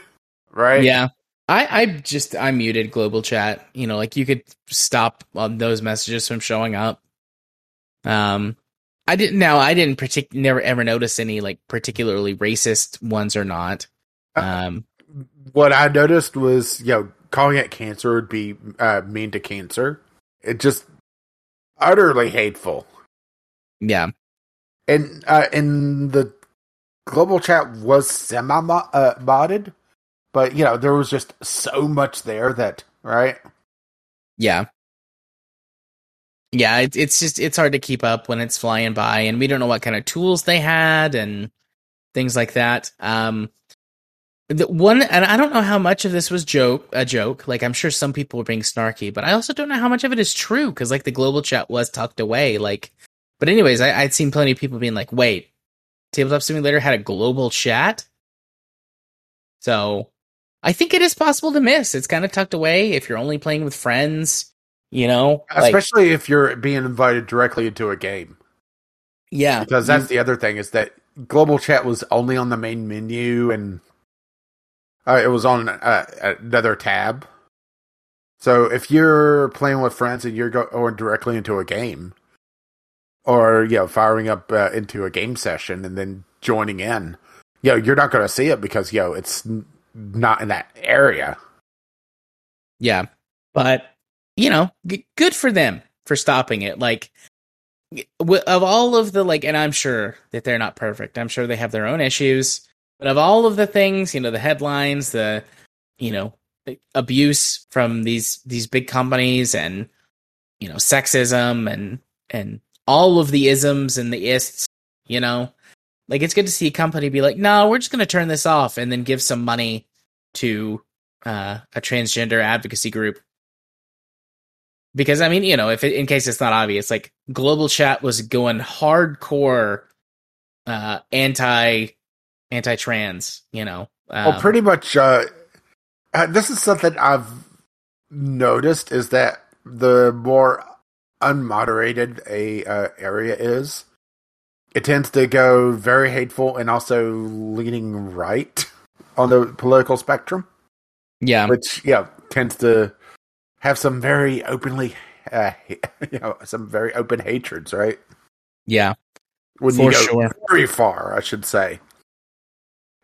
right? Yeah. I, I just I muted global chat. You know, like you could stop on those messages from showing up. Um I didn't now I didn't partic- never ever notice any like particularly racist ones or not. Um what I noticed was, you know, calling it cancer would be uh, mean to cancer. It just utterly hateful. yeah. And uh, and the global chat was semi uh, modded, but you know there was just so much there that right. Yeah. Yeah, it, it's just it's hard to keep up when it's flying by and we don't know what kind of tools they had and things like that. Um the one and I don't know how much of this was joke a joke. Like I'm sure some people were being snarky, but I also don't know how much of it is true because like the global chat was tucked away. Like, but anyways, I, I'd seen plenty of people being like, "Wait, Tabletop Simulator had a global chat." So, I think it is possible to miss. It's kind of tucked away if you're only playing with friends. You know, like, Especially if you're being invited directly into a game, yeah, because that's the other thing is that global chat was only on the main menu and uh, it was on uh, another tab. So if you're playing with friends and you're going directly into a game, or you know firing up uh, into a game session and then joining in you know you're not going to see it because you know it's not in that area Yeah. But, you know, g- good for them for stopping it. Like, w- of all of the, like, and I'm sure that they're not perfect. I'm sure they have their own issues. But of all of the things, you know, the headlines, the, you know, abuse from these, these big companies and, you know, sexism and, and all of the isms and the ists, you know, like it's good to see a company be like, no, we're just going to turn this off and then give some money to uh, a transgender advocacy group. Because I mean, you know, if it, in case it's not obvious, like Global Chat was going hardcore uh, anti anti trans. You know, um, well pretty much uh, uh, this is something i've noticed is that the more unmoderated a uh, area is it tends to go very hateful and also leaning right on the political spectrum. Yeah, which yeah tends to have some very openly uh, you know some very open hatreds right? Yeah, when for you go sure. very far i should say.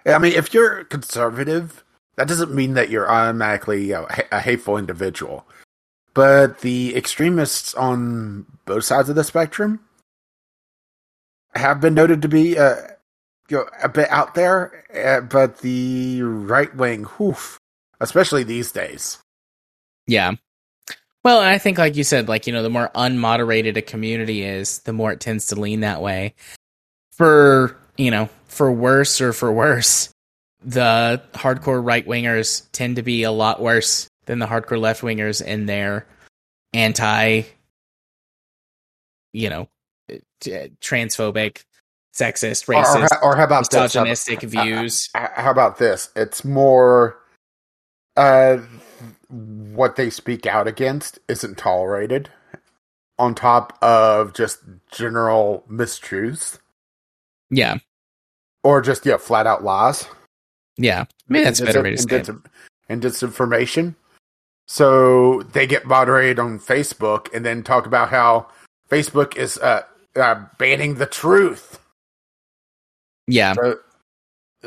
I mean if you're conservative that doesn't mean that you're automatically you know, a hateful individual. But the extremists on both sides of the spectrum have been noted to be uh, you know, a bit out there uh, but the right wing whoof, especially these days Yeah. Well, and I think, like you said, like, you know, the more unmoderated a community is, the more it tends to lean that way. For, you know, for worse or for worse, the hardcore right wingers tend to be a lot worse than the hardcore left wingers in their anti, you know, transphobic, sexist, racist, or, or how about this? Misogynistic views. h- how about this? It's more uh what they speak out against isn't tolerated on top of just general mistruths Yeah. or just yeah flat out lies Yeah. Maybe that's better way to say and it. dis- and disinformation so they get moderated on facebook and then talk about how facebook is uh, uh banning the truth Yeah. So,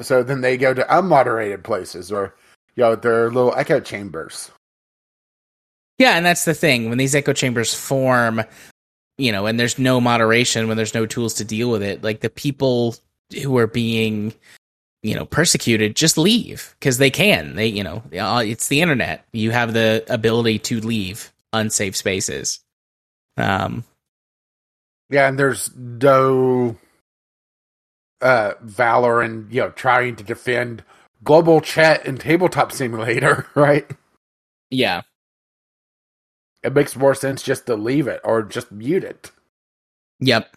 so then they go to unmoderated places or, you know, their little echo chambers. Yeah, and that's the thing. When these echo chambers form, you know, and there's no moderation, when there's no tools to deal with it, like the people who are being, you know, persecuted just leave because they can. They, you know, it's the internet. You have the ability to leave unsafe spaces. Um, Yeah, and there's no uh valor in, you know, trying to defend global chat and tabletop simulator, right? yeah, It makes more sense just to leave it or just mute it. yep,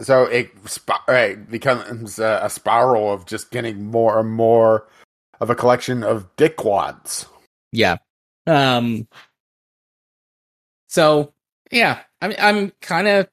So it, it becomes a, a spiral of just getting more and more of a collection of dickwads. yeah. Um, so yeah, I'm, I'm kind of.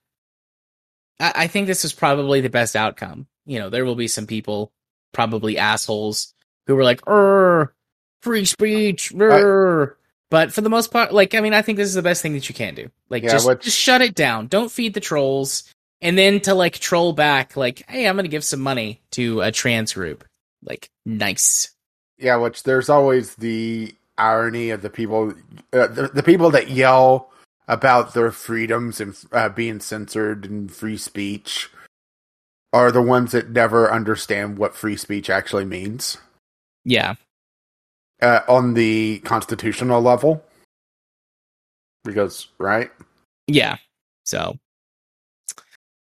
I, I think this is probably the best outcome. You know, there will be some people, probably assholes, who were like, "Er, free speech." er." But for the most part, like, I mean, I think this is the best thing that you can do. Like, Yeah, just, just shut it down. Don't feed the trolls. And then to like troll back, like, hey, I'm gonna give some money to a trans group. Like, nice. Yeah, which there's always the irony of the people, uh, the, the people that yell about their freedoms and uh, being censored and free speech are the ones that never understand what free speech actually means Yeah, uh, on the constitutional level. Because, right? yeah. So,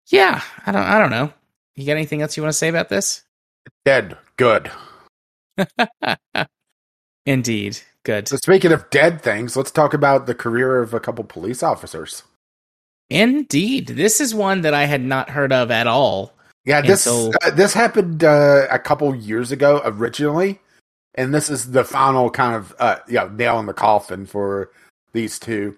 yeah, I don't, I don't know. You got anything else you want to say about this? Dead. Good. Indeed, good. So, speaking of dead things, let's talk about the career of a couple police officers. Indeed, this is one that I had not heard of at all. Yeah, this so- uh, this happened uh, a couple years ago originally, and this is the final kind of uh, you know, nail in the coffin for these two.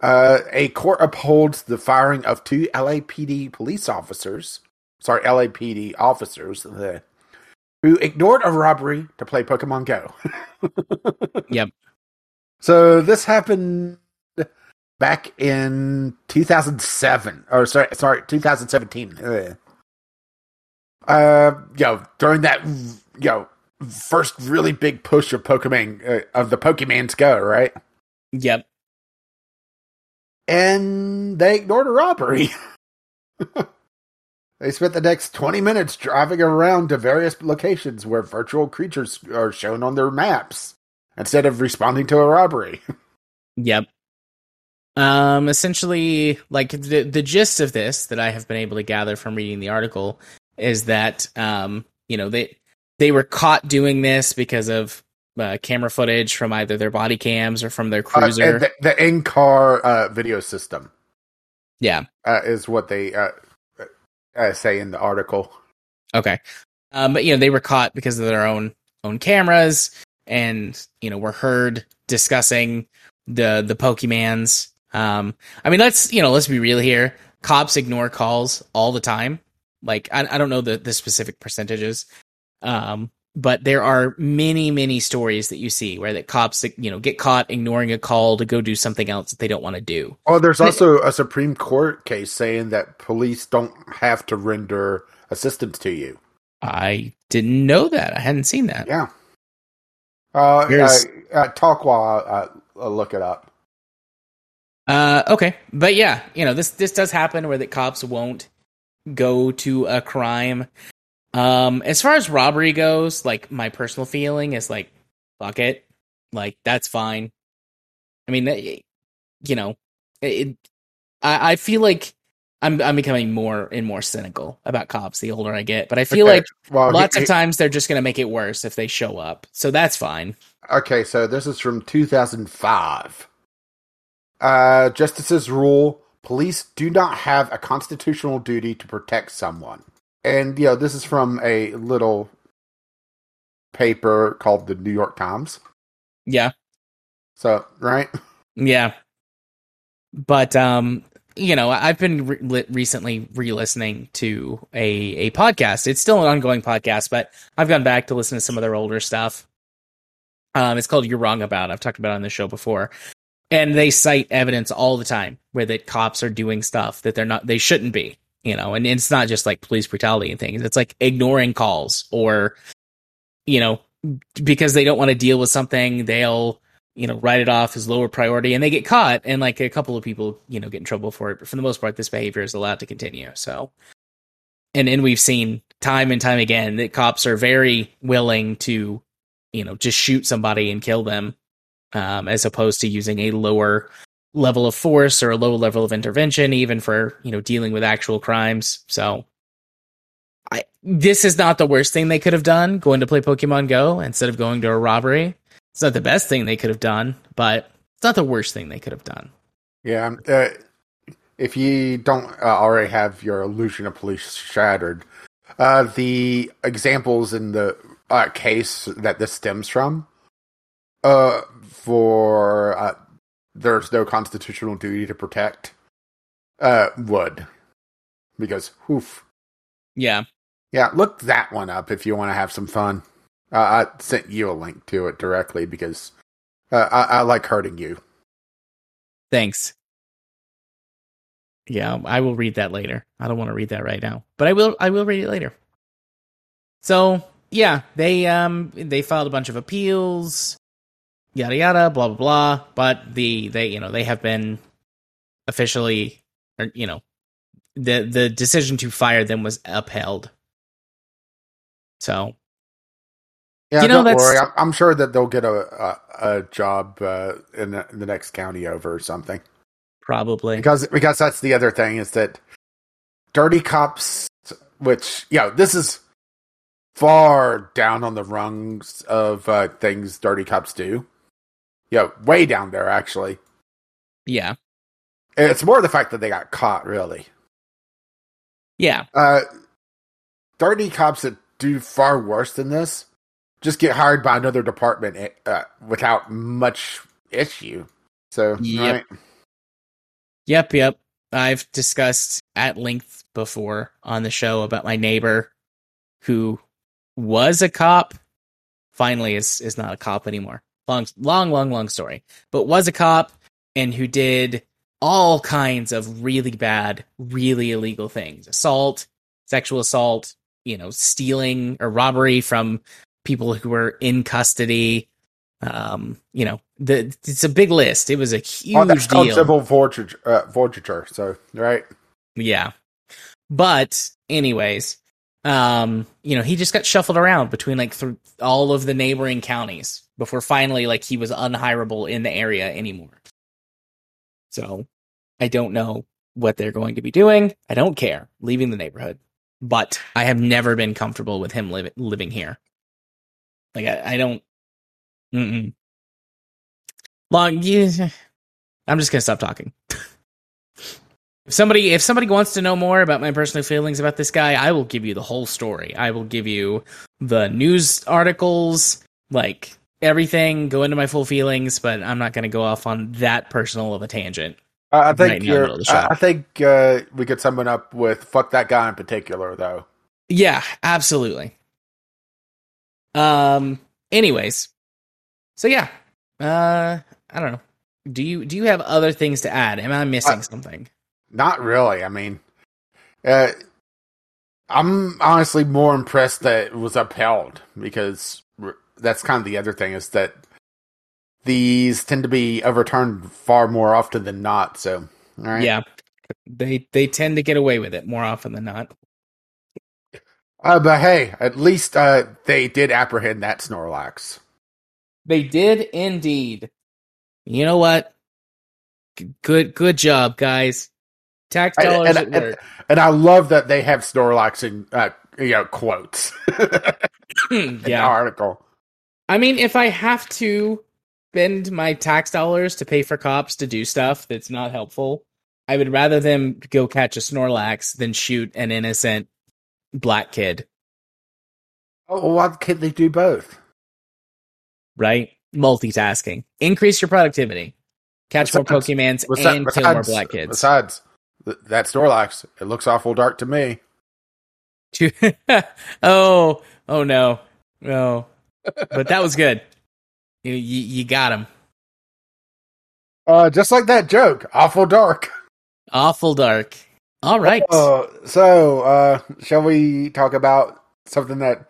Uh, a court upholds the firing of two LAPD police officers, sorry, LAPD officers, uh, who ignored a robbery to play Pokemon Go. Yep. So this happened back in 2007 or sorry sorry 2017 Ugh. uh you know during that know first really big push of pokemon uh, of the pokemans go right Yep. and they ignored a robbery they spent the next 20 minutes driving around to various locations where virtual creatures are shown on their maps instead of responding to a robbery Yep. Um, essentially, like the the gist of this that I have been able to gather from reading the article is that um, you know, they they were caught doing this because of uh, camera footage from either their body cams or from their Uh, cruiser. and the, the in-car uh, video system yeah. uh, is what they uh, say in the article. Okay. Um, but you know, they were caught because of their own own cameras and, you know, were heard discussing the the Pokemans. Um, I mean, let's you know, let's be real here. Cops ignore calls all the time. Like, I, I don't know the the specific percentages, um, but there are many many stories that you see where that cops you know get caught ignoring a call to go do something else that they don't want to do. Oh, there's also a Supreme Court case saying that police don't have to render assistance to you. I didn't know that. I hadn't seen that. Yeah. Uh, uh, uh, talk while uh, uh, look it up. Uh, okay, but yeah, you know this this does happen where the cops won't go to a crime. Um, as far as robbery goes, like my personal feeling is like, fuck it, like that's fine. I mean, you know, it. I I feel like I'm I'm becoming more and more cynical about cops the older I get, but I feel Okay, like well, lots he- of times they're just gonna make it worse if they show up, so that's fine. Okay, so this is from 2005. Uh, justices rule police do not have a constitutional duty to protect someone. And, you know, this is from a little paper called the New York Times. Yeah, So, right? Yeah. But um you know, I've been re- recently re-listening to a a podcast. It's still an ongoing podcast, but I've gone back to listen to some of their older stuff. Um it's called You're Wrong About. I've talked about it on the show before. And they cite evidence all the time where that cops are doing stuff that they're not they shouldn't be, you know, and it's not just like police brutality and things. It's like ignoring calls or you know, because they don't want to deal with something, they'll you know, write it off as lower priority and they get caught and like a couple of people, you know, get in trouble for it. But for the most part, this behavior is allowed to continue. So, and, and we've seen time and time again that cops are very willing to, you know, just shoot somebody and kill them, um, as opposed to using a lower level of force or a low level of intervention, even for, you know, dealing with actual crimes. So, I, this is not the worst thing they could have done going to play Pokemon Go instead of going to a robbery. It's not the best thing they could have done, but it's not the worst thing they could have done. Yeah. Uh, if you don't uh, already have your illusion of police shattered, uh, the examples in the uh, case that this stems from, uh, for uh, there's no constitutional duty to protect, uh, would because whoof. Yeah. Yeah, look that one up if you want to have some fun. Uh, I sent you a link to it directly because uh, I, I like hurting you. Thanks. Yeah, I will read that later. I don't want to read that right now, but I will. I will read it later. So yeah, they um they filed a bunch of appeals, yada yada, blah blah blah. But the they you know they have been officially, or you know, the the decision to fire them was upheld. So Yeah, You know, don't worry. I'm, I'm sure that they'll get a a, a job uh, in, the, in the next county over or something. probably Because because that's the other thing is that dirty cops, which you know, this is far down on the rungs of uh, things dirty cops do. Yeah, way down there actually. yeah It's more the fact that they got caught, really. yeah Uh, dirty cops that do far worse than this just get hired by another department uh, without much issue. So, Yep. right. Yep, yep. I've discussed at length before on the show about my neighbor who was a cop, finally is is not a cop anymore. Long long long long story. But was a cop and who did all kinds of really bad, really illegal things: assault, sexual assault, you know, stealing or robbery from people who were in custody. Um, you know, the it's a big list. It was a huge Oh, that's deal. civil forfeiture, uh, forfeiture. So right. Yeah. But anyways, um, you know, he just got shuffled around between like th- all of the neighboring counties before finally like he was unhirable in the area anymore. So, I don't know what they're going to be doing. I don't care leaving the neighborhood, but I have never been comfortable with him li- living here. Like I, I don't. Mm-mm. Long, yeah, I'm just gonna stop talking. If somebody if somebody wants to know more about my personal feelings about this guy, I will give you the whole story. I will give you the news articles, like everything, go into my full feelings, but I'm not going to go off on that personal of a tangent. Uh, I think now, you're. middle of the show. I I think uh, we could sum it up with "fuck that guy" in particular, though. Yeah, absolutely. Um anyways. So yeah. Uh I don't know. Do you do you have other things to add? Am I missing Uh, something? Not really. I mean, uh, I'm honestly more impressed that it was upheld because that's kind of the other thing is that these tend to be overturned far more often than not. So, all right. Yeah. They they tend to get away with it more often than not. Uh, but hey, at least uh, they did apprehend that Snorlax. They did indeed. You know what? G- Good good job, guys. Tax And- dollars and- at work. And I love that they have Snorlax in uh, you know quotes in the yeah. article. I mean, if I have to spend my tax dollars to pay for cops to do stuff that's not helpful, I would rather them go catch a Snorlax than shoot an innocent black kid, Oh, well, why can't they do both? right? Multitasking. Increase your productivity. Catch more Besides- Pokemans Besi- and kill more black kids. Besides, th- that Snorlax, it looks awful dark to me. oh, oh no, no. But that was good. You, you, you got him. Uh, just like that joke, awful dark. Awful dark. All right. Uh, so, uh, shall we talk about something that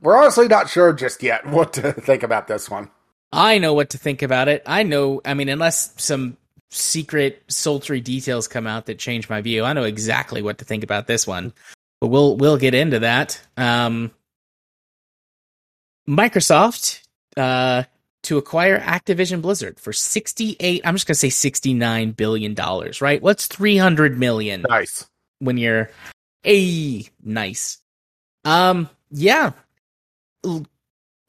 we're honestly not sure just yet what to think about this one? I know what to think about it. I know, I mean, unless some secret sultry details come out that change my view, I know exactly what to think about this one. But we'll we'll get into that. Um Microsoft uh to acquire Activision Blizzard for 68 I'm just going to say 69 billion dollars, right? What's 300 million? Nice. when you're a nice. Um, yeah.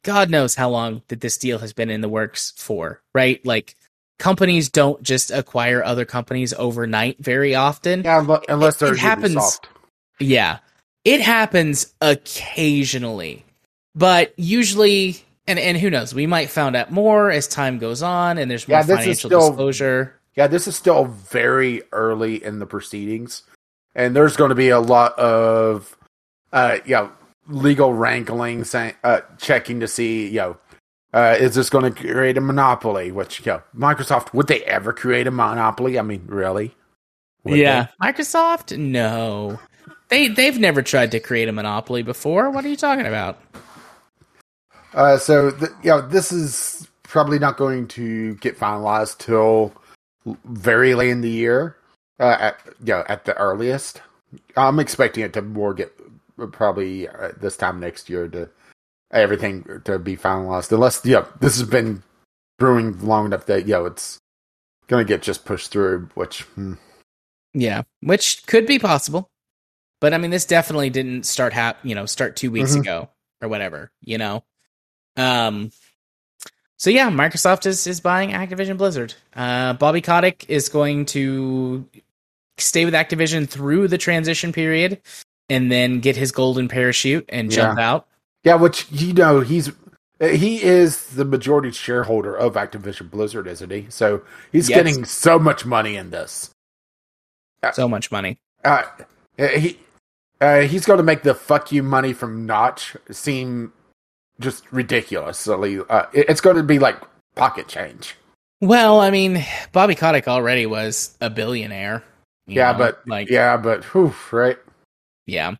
God knows how long that this deal has been in the works for, right? Like companies don't just acquire other companies overnight very often. Yeah, unle- unless It- it happens- Ubisoft. Yeah. It happens occasionally. But usually and and who knows, we might find out more as time goes on and there's more Yeah, financial still- disclosure. Yeah, this is still very early in the proceedings, and there's going to be a lot of, uh, yeah, legal wrangling, saying, uh, checking to see, you know, uh, is this going to create a monopoly? Which, you know, Microsoft would they ever create a monopoly? I mean, really? Would yeah. Microsoft? No. They they've never tried to create a monopoly before. What are you talking about? Uh, so, th- you know, this is probably not going to get finalized till very late in the year. Uh, at, you know, at the earliest. I'm expecting it to more get probably uh, this time next year to everything to be finalized. Unless, yeah, this has been brewing long enough that, you know, it's going to get just pushed through, which, hmm. Yeah, which could be possible. But I mean this definitely didn't start hap- you know, start 2 weeks Mhm. ago or whatever, you know. Um so yeah, Microsoft is is buying Activision Blizzard. Uh Bobby Kotick is going to stay with Activision through the transition period and then get his golden parachute and jump out. Yeah, which, you know, he's. He is the majority shareholder of Activision Blizzard, isn't he? So he's Yes. getting so much money in this. So much money. Uh, he uh, he's going to make the fuck you money from Notch seem just ridiculously. Uh, it- it's going to be like pocket change. Well, I mean, Bobby Kotick already was a billionaire. Yeah, know, but like yeah, but whew, right? yeah.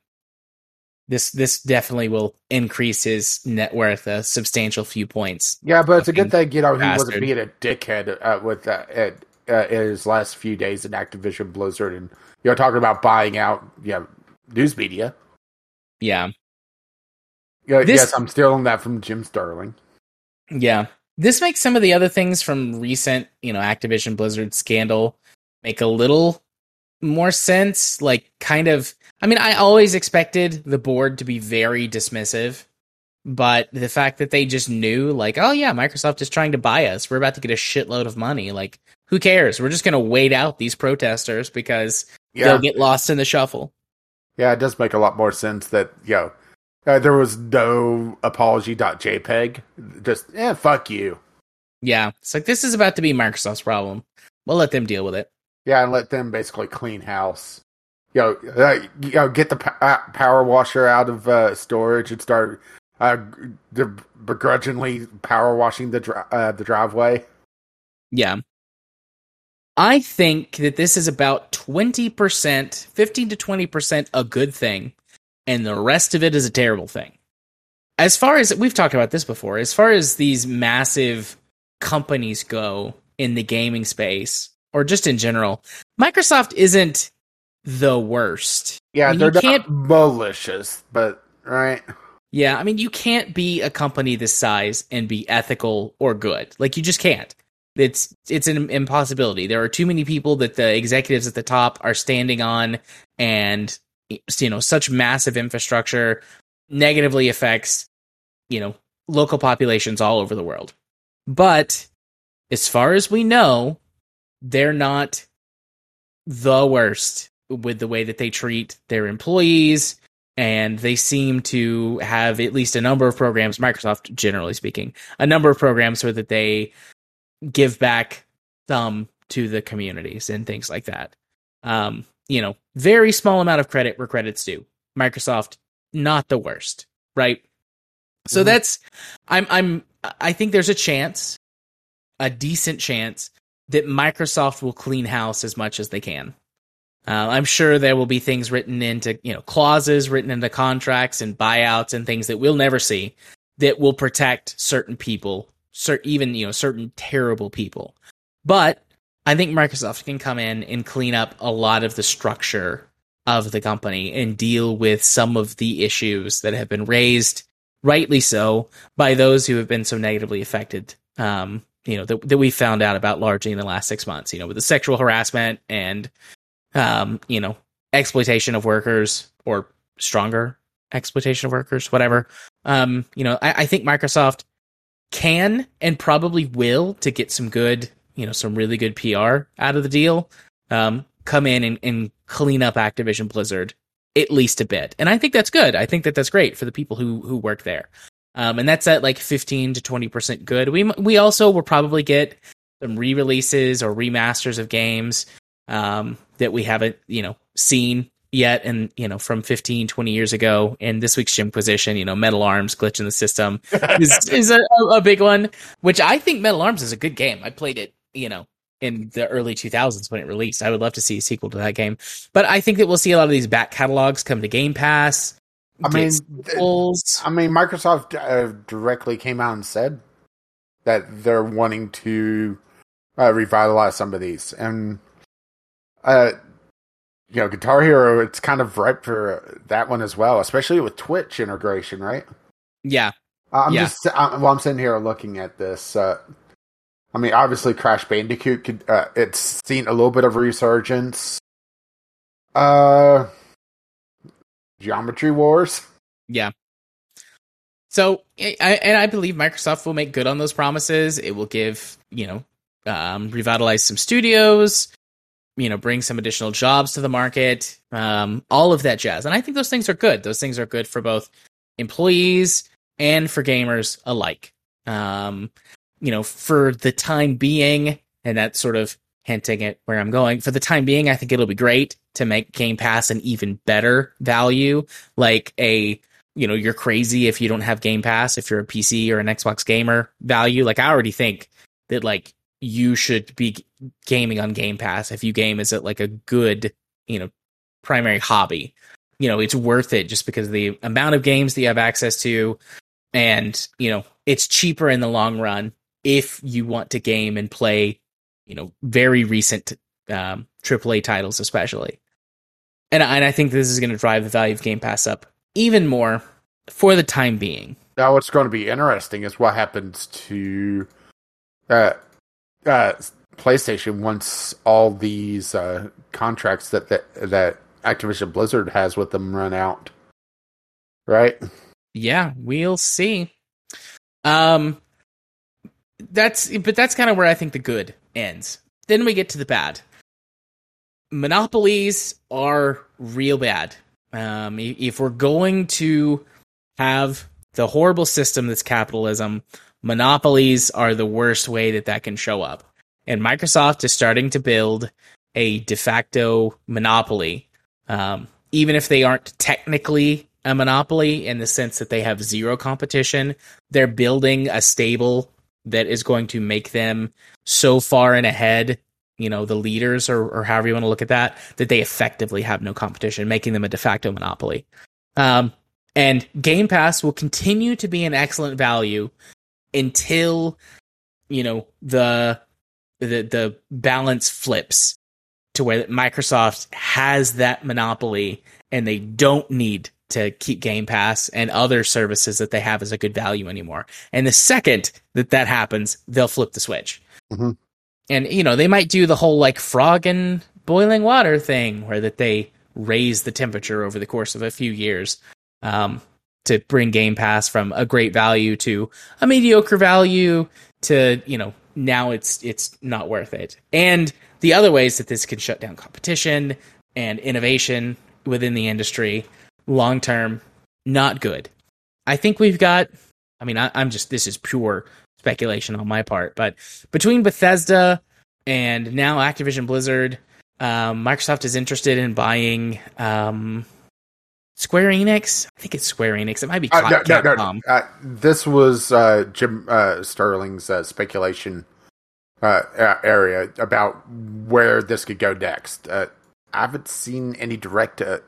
This this definitely will increase his net worth a substantial few points. Yeah, but it's a good thing you know he wasn't being a dickhead uh, with uh, at, uh, his last few days in Activision Blizzard, and you know talking about buying out yeah news media. Yeah. Yeah, This- yes, I'm stealing that from Jim Sterling. Yeah. This makes some of the other things from recent, you know, Activision Blizzard scandal make a little more sense. Like, kind of, I mean, I always expected the board to be very dismissive, but the fact that they just knew, like, oh, yeah, Microsoft is trying to buy us. We're about to get a shitload of money. Like, who cares? We're just going to wait out these protesters because Yeah, they'll get lost in the shuffle. yeah, it does make a lot more sense that know uh, there was no apology.jpg. Just yeah, fuck you. Yeah. It's like, this is about to be Microsoft's problem. We'll let them deal with it. Yeah, and let them basically clean house. You know, uh, you know get the p- uh, power washer out of uh, storage and start uh, begrudgingly power washing the dri- uh, the driveway. Yeah. I think that this is about 20%, 15 to 20% a good thing, and the rest of it is a terrible thing. As far as we've talked about this before, as far as these massive companies go in the gaming space, or just in general, Microsoft isn't the worst. Yeah, I mean, they're you not can't- malicious, but right. Yeah, I mean, you can't be a company this size and be ethical or good. Like, you just can't. It's it's an impossibility. There are too many people that the executives at the top are standing on, and you know, such massive infrastructure negatively affects you know local populations all over the world. But as far as we know, they're not the worst with the way that they treat their employees and they seem to have at least a number of programs microsoft generally speaking a number of programs so that they give back some to the communities and things like that. Um you know very small amount of credit where credit's due. Microsoft not the worst right? So Mhm. that's i'm i'm i think there's a chance a decent chance that microsoft will clean house as much as they can uh, I'm sure there will be things written into, you know, clauses written into contracts and buyouts and things that we'll never see that will protect certain people, cer- even, you know, certain terrible people. But I think Microsoft can come in and clean up a lot of the structure of the company and deal with some of the issues that have been raised, rightly so, by those who have been so negatively affected. Um, you know, that, that we found out about largely in the last six months, you know, with the sexual harassment and um, you know, exploitation of workers or stronger exploitation of workers, whatever. Um, you know, I, I think Microsoft can and probably will to get some good, you know, some really good PR out of the deal. Um, come in and, and clean up Activision Blizzard at least a bit, and I think that's good. I think that that's great for the people who who work there. Um, and that's at like fifteen to twenty percent good. We we also will probably get some re-releases or remasters of games um, that we haven't, you know, seen yet and, you know, from 15, 20 years ago. And this week's Jimquisition, you know, Metal Arms glitch in the system is, is a, a big one, which I think Metal Arms is a good game. I played it, you know, in the early 2000s when it released. I would love to see a sequel to that game. But I think that we'll see a lot of these back catalogs come to Game Pass. I mean. I mean, Microsoft uh, directly came out and said that they're wanting to uh, revitalize some of these, and uh, you know, Guitar Hero, it's kind of ripe for that one as well, especially with Twitch integration, right? yeah. Uh, I'm Yeah. just uh, well, I'm sitting here looking at this. Uh, I mean, obviously, Crash Bandicoot could uh, it's seen a little bit of resurgence. Uh, Geometry Wars. Yeah. So, I, and I believe Microsoft will make good on those promises. It will give, you know, um, revitalize some studios, you know, bring some additional jobs to the market, um, all of that jazz. And I think those things are good. Those things are good for both employees and for gamers alike. Um, you know, for the time being, and that sort of hinting at where I'm going. For the time being, I think it'll be great to make Game Pass an even better value, like a you know you're crazy if you don't have Game Pass if you're a PC or an Xbox gamer value. Like I already think that like you should be gaming on Game Pass if you game as it like a good, you know, primary hobby. You know, it's worth it just because of the amount of games that you have access to and, you know, it's cheaper in the long run if you want to game and play, you know, very recent um, AAA titles, especially. And, and I think this is going to drive the value of Game Pass up even more for the time being. Now, what's going to be interesting is what happens to uh, uh, PlayStation once all these uh, contracts that, that that Activision Blizzard has with them run out. Right? Yeah, we'll see. Um, that's but that's kind of where I think the good ends. Then we get to the bad. Monopolies are real bad. Um, if we're going to have the horrible system that's capitalism, monopolies are the worst way that that can show up. And Microsoft is starting to build a de facto monopoly, um, even if they aren't technically a monopoly in the sense that they have zero competition. They're building a stable that is going to make them so far and ahead, you know, the leaders or, or however you want to look at that, that they effectively have no competition, making them a de facto monopoly. Um, and Game Pass will continue to be an excellent value until, you know, the the the balance flips to where Microsoft has that monopoly and they don't need to keep Game Pass and other services that they have as a good value anymore. And the second that that happens, they'll flip the switch. Mm-hmm. And you know, they might do the whole like frog and boiling water thing where that they raise the temperature over the course of a few years um, to bring Game Pass from a great value to a mediocre value to, you know, now it's it's not worth it. And the other ways that this can shut down competition and innovation within the industry long term, not good. I think we've got. I mean, I, I'm just this is pure speculation on my part, but between Bethesda and now Activision Blizzard, um, Microsoft is interested in buying um, Square Enix. I think it's Square Enix. It might be Uh, no, no, no, Uh, this was uh, Jim uh, Sterling's uh, speculation uh, area about where this could go next. Uh, I haven't seen any direct uh,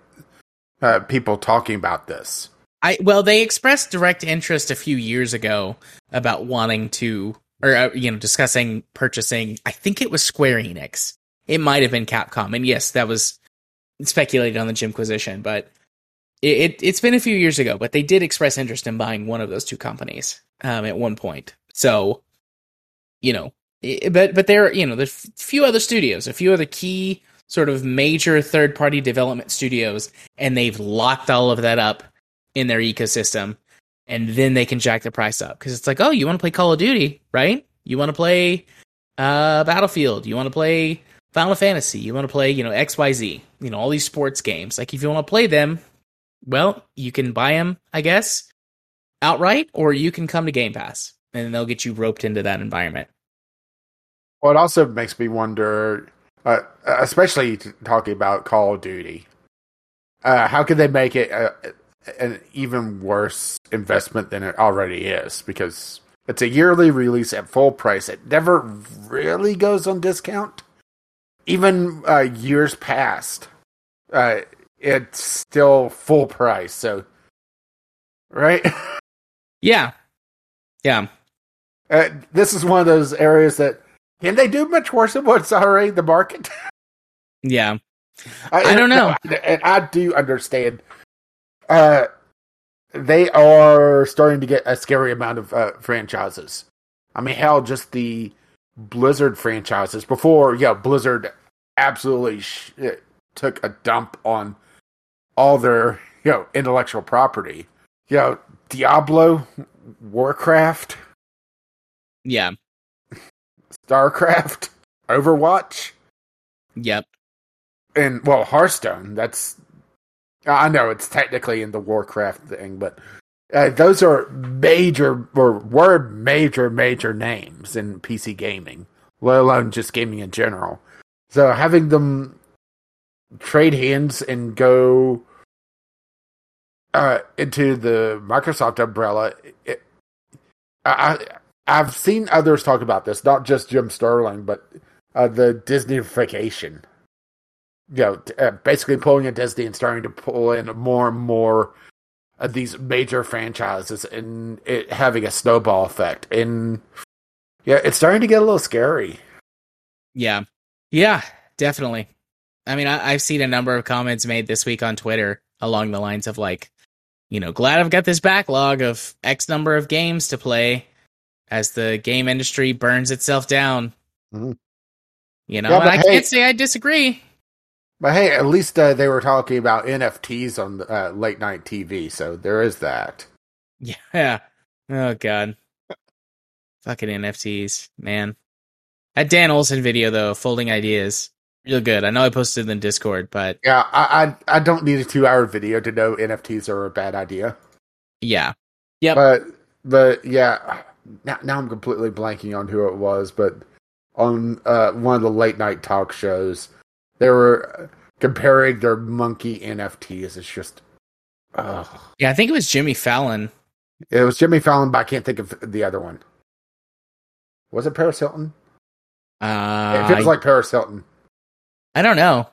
uh, people talking about this. I well, they expressed direct interest a few years ago about wanting to, or uh, you know, discussing purchasing. I think it was Square Enix. It might have been Capcom, and yes, that was speculated on the Jimquisition, but it, it it's been a few years ago. But they did express interest in buying one of those two companies um, at one point. So, you know, i- but but there, are you know, there's a few other studios, a few other key sort of major third party development studios, and they've locked all of that up in their ecosystem and then they can jack the price up. Because it's like oh you want to play call of duty right? You want to play uh battlefield you want to play final fantasy you want to play you know xyz you know all these sports games. Like if you want to play them well you can buy them i guess outright or you can come to game pass and they'll get you roped into that environment. Well, it also makes me wonder, uh, especially talking about Call of Duty. Uh, how could they make it uh, an even worse investment than it already is? Because it's a yearly release at full price. It never really goes on discount. Even uh, years past, uh, it's still full price. So, right? yeah yeah Uh, this is one of those areas that can they do much worse than what's already the market? yeah I don't know. no, and I do understand. Uh, they are starting to get a scary amount of uh, franchises. I mean, hell, just the Blizzard franchises before, yeah, Blizzard absolutely sh- took a dump on all their you know intellectual property. You know, Diablo, Warcraft, yeah Starcraft, Overwatch. yep and well hearthstone that's i know it's technically in the warcraft thing but uh, those are major or were major major names in pc gaming let alone just gaming in general so having them trade hands and go uh, into the microsoft umbrella it, I, I've seen others talk about this, not just Jim Sterling, but uh, the Disneyfication. You know, uh, basically pulling a Disney and starting to pull in more and more of these major franchises and it having a snowball effect. And yeah, it's starting to get a little scary. Yeah. Yeah, definitely. I mean, I, I've seen a number of comments made this week on Twitter along the lines of like, you know, glad I've got this backlog of X number of games to play as the game industry burns itself down. Mhm. You know, Yeah, I hey- can't say I disagree. But hey, at least uh, they were talking about NFTs on uh, late night TV, so there is that. Yeah. Oh god. Fucking NFTs, man. That Dan Olson video though, folding ideas, real good. I know I posted in Discord, but Yeah, I I, I don't need a two hour video to know NFTs are a bad idea. yeah, Yep. But but yeah, now now I'm completely blanking on who it was, but on uh, one of the late night talk shows, they were comparing their monkey NFTs. It's just, ugh. yeah. I think it was Jimmy Fallon. it was Jimmy Fallon, but I can't think of the other one. Was it Paris Hilton? Uh, it feels like Paris Hilton. I don't know.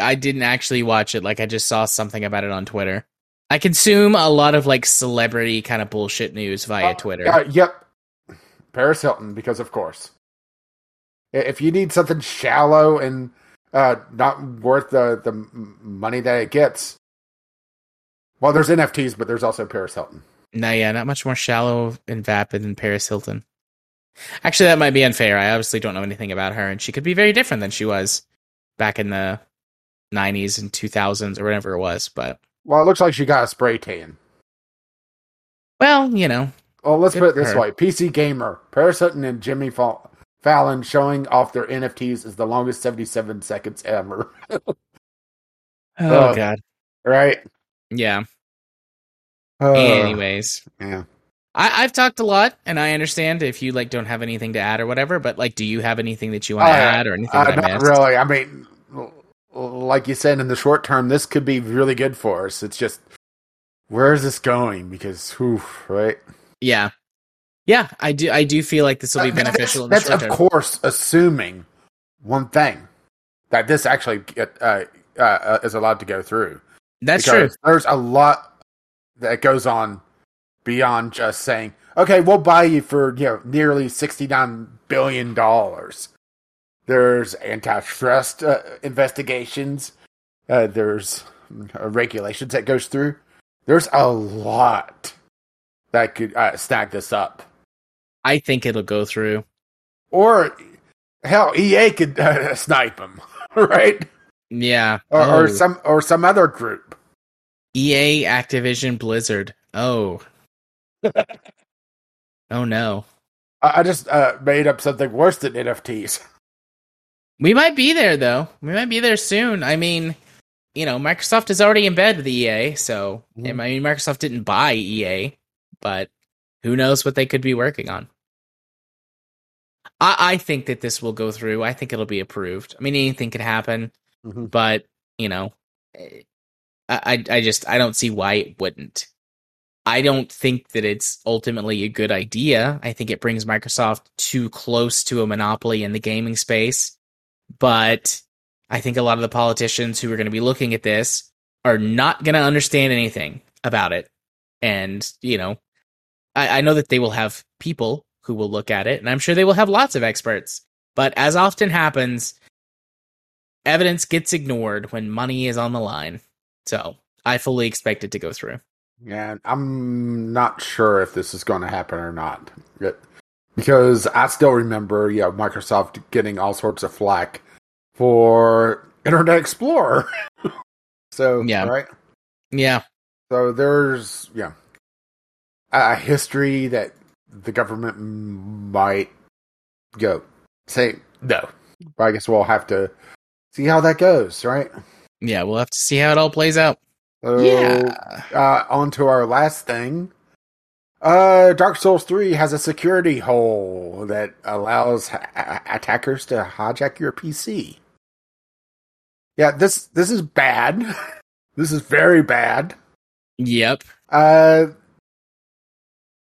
I didn't actually watch it. Like I just saw something about it on Twitter. I consume a lot of like celebrity kind of bullshit news via Uh, Twitter. uh, yep, Paris Hilton, because of course, if you need something shallow and uh, not worth the the money that it gets, well, there's NFTs, but there's also Paris Hilton. No, yeah, not much more shallow and vapid than Paris Hilton. Actually, that might be unfair. I obviously don't know anything about her, and she could be very different than she was back in the '90s and 2000s or whatever it was. But Well, it looks like she got a spray tan. well, you know, Well, let's put it this her. way: PC Gamer, Paris Hilton, and Jimmy Fall- Fallon showing off their NFTs is the longest 77 seconds ever. oh Oh. god, right? yeah. Uh, Anyways, yeah. I, I've talked a lot, and I understand if you like don't have anything to add or whatever. But like, do you have anything that you want to Uh, add or anything Uh, that I not missed? really. I mean, like you said, in the short term, this could be really good for us. It's just, where is this going? Because, whew, right? Yeah, yeah. I do. I do feel like this will be Uh, beneficial. That's, that's of course assuming one thing that this actually get, uh, uh, uh, is allowed to go through. That's true. There's a lot that goes on beyond just saying, "Okay, we'll buy you for you know nearly sixty nine billion dollars." There's antitrust uh, investigations. Uh, there's uh, regulations that goes through. There's a lot that could uh, stack this up, I think it'll go through. or hell, EA could uh, snipe them, right? Yeah. Or, oh. or some or some other group. EA, Activision, Blizzard. Oh. oh no. I, I just uh, made up something worse than NFTs. We might be there though. We might be there soon. I mean, you know, Microsoft is already in bed with EA, so Mhm. I mean, Microsoft didn't buy EA, but who knows what they could be working on. I, I think that this will go through. I think it'll be approved. I mean, anything could happen, Mhm. but you know, eh, I, I I just I don't see why it wouldn't. I don't think that it's ultimately a good idea. I think it brings Microsoft too close to a monopoly in the gaming space. But I think a lot of the politicians who are going to be looking at this are not going to understand anything about it. And, you know, I, I know that they will have people who will look at it, and I'm sure they will have lots of experts. But as often happens, evidence gets ignored when money is on the line. So I fully expect it to go through. Yeah, I'm not sure if this is going to happen or not. It- because I still remember, yeah, Microsoft getting all sorts of flack for Internet Explorer. so, Yeah. right? Yeah. So there's, yeah, a history that the government might go say no. But I guess we'll have to see how that goes, right? Yeah, we'll have to see how it all plays out. So, yeah. uh, on to our last thing. Uh, Dark Souls 3 has a security hole that allows ha- attackers to hijack your PC. Yeah, this this is bad. this is very bad. Yep. Uh,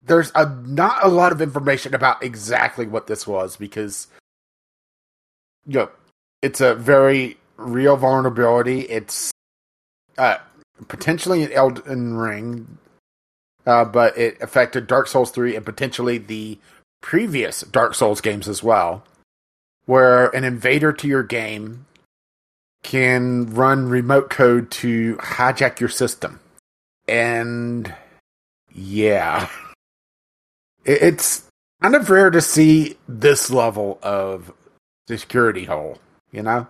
there's a, not a lot of information about exactly what this was because you know, it's a very real vulnerability. It's uh, potentially an Elden Ring, uh, but it affected Dark Souls 3 and potentially the previous Dark Souls games as well, where an invader to your game can run remote code to hijack your system. And yeah, it's kind of rare to see this level of security hole, you know?